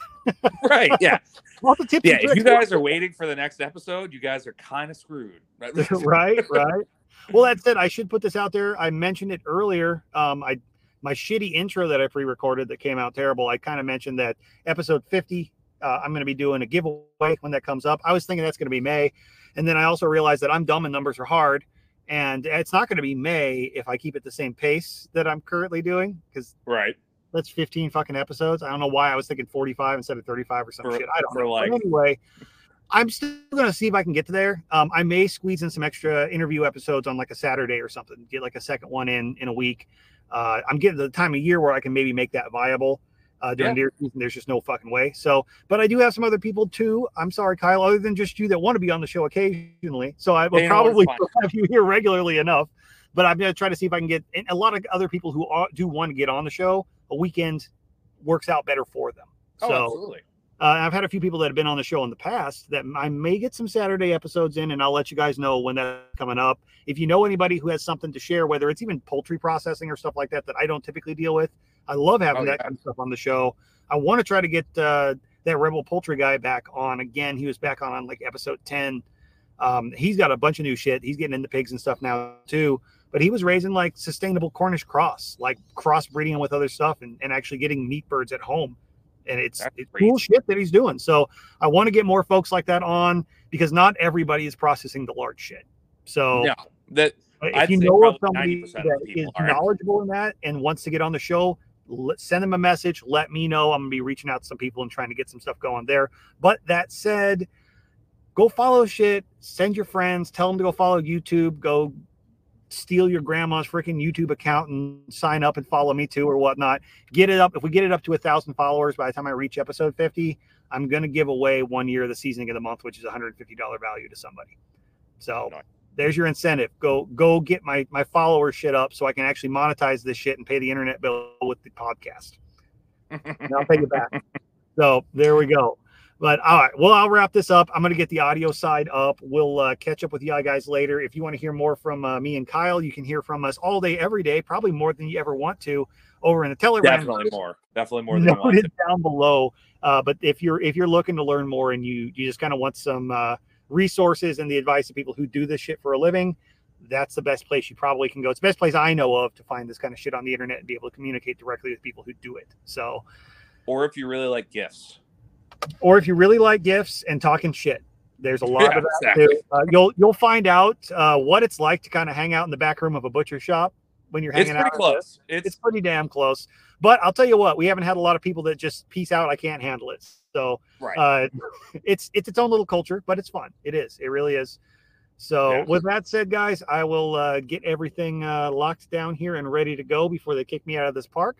Right. Yeah, lots of tips. yeah. If you guys are waiting for the next episode, you guys are kind of screwed. [laughs] right, right. Well, that said, I should put this out there. I mentioned it earlier. Um, I my shitty intro that I pre-recorded that came out terrible. I kind of mentioned that episode 50. Uh, I'm going to be doing a giveaway when that comes up. I was thinking that's going to be May, and then I also realized that I'm dumb and numbers are hard, and it's not going to be May if I keep it the same pace that I'm currently doing because Right. that's 15 fucking episodes. I don't know why I was thinking 45 instead of 35 or some For- shit. I don't know. But anyway, I'm still gonna see if I can get to there. Um, I may squeeze in some extra interview episodes on like a Saturday or something. Get like a second one in in a week. Uh, I'm getting to the time of year where I can maybe make that viable. Uh, during Yeah. deer season, there's just no fucking way. So, but I do have some other people too. I'm sorry, Kyle, other than just you that want to be on the show occasionally. So I will Hey, you know what, probably [laughs] have you here regularly enough. But I'm gonna try to see if I can get a lot of other people who are, do want to get on the show. A weekend works out better for them. Oh, so absolutely. uh, I've had a few people that have been on the show in the past that I may get some Saturday episodes in, and I'll let you guys know when that's coming up. If you know anybody who has something to share, whether it's even poultry processing or stuff like that that I don't typically deal with, I love having Oh, that yeah. kind of stuff on the show. I want to try to get uh, that Rebel Poultry guy back on again. He was back on on like episode ten. Um, he's got a bunch of new shit. He's getting into pigs and stuff now too. But he was raising like sustainable Cornish cross, like crossbreeding them with other stuff, and, and actually getting meat birds at home. And it's, That's it's cool shit that he's doing. So I want to get more folks like that on because not everybody is processing the large shit. So No, that if I'd you know of somebody 90% of is knowledgeable in that and wants to get on the show, let, send them a message. Let me know. I'm gonna be reaching out to some people and trying to get some stuff going there. But that said, go follow shit. Send your friends. Tell them to go follow YouTube. Go steal your grandma's freaking YouTube account and sign up and follow me too or whatnot. Get it up. If we get it up to a thousand followers by the time I reach episode 50, I'm gonna give away one year of the seasoning of the month, which is $150 value to somebody. So. There's your incentive. Go go get my my follower shit up so I can actually monetize this shit and pay the internet bill with the podcast. And I'll pay you back. [laughs] So there we go. But all right, well, I'll wrap this up. I'm going to get the audio side up. We'll uh, catch up with you guys later. If you want to hear more from uh, me and Kyle, you can hear from us all day, every day, probably more than you ever want to over in the Telegram. Definitely more. Definitely more than you want to. down below. Uh, but if you're if you're looking to learn more and you you just kind of want some uh, resources and the advice of people who do this shit for a living, that's the best place you probably can go. It's the best place I know of to find this kind of shit on the internet and be able to communicate directly with people who do it. So, Or if you really like gifts. or if you really like gifts and talking shit, there's a lot Yeah, of that exactly. too. Uh, you'll you'll find out uh, what it's like to kind of hang out in the back room of a butcher shop when you're hanging out. It's pretty out. close. It's, It's pretty damn close. But I'll tell you what, we haven't had a lot of people that just peace out. I can't handle it. So right. uh, it's it's its own little culture, but it's fun. It is. It really is. So Yeah. with that said, guys, I will uh, get everything uh, locked down here and ready to go before they kick me out of this park.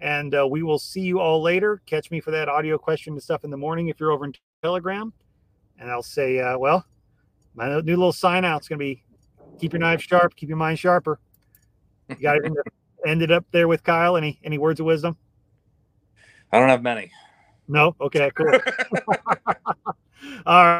And uh, we will see you all later. Catch me for that audio question and stuff in the morning if you're over in Telegram. And I'll say, uh, well, my new little sign out is going to be keep your knife sharp, keep your mind sharper. You got that [laughs] ended up there with Kyle? Any any words of wisdom? I don't have many. No. Okay. Cool. [laughs] all right.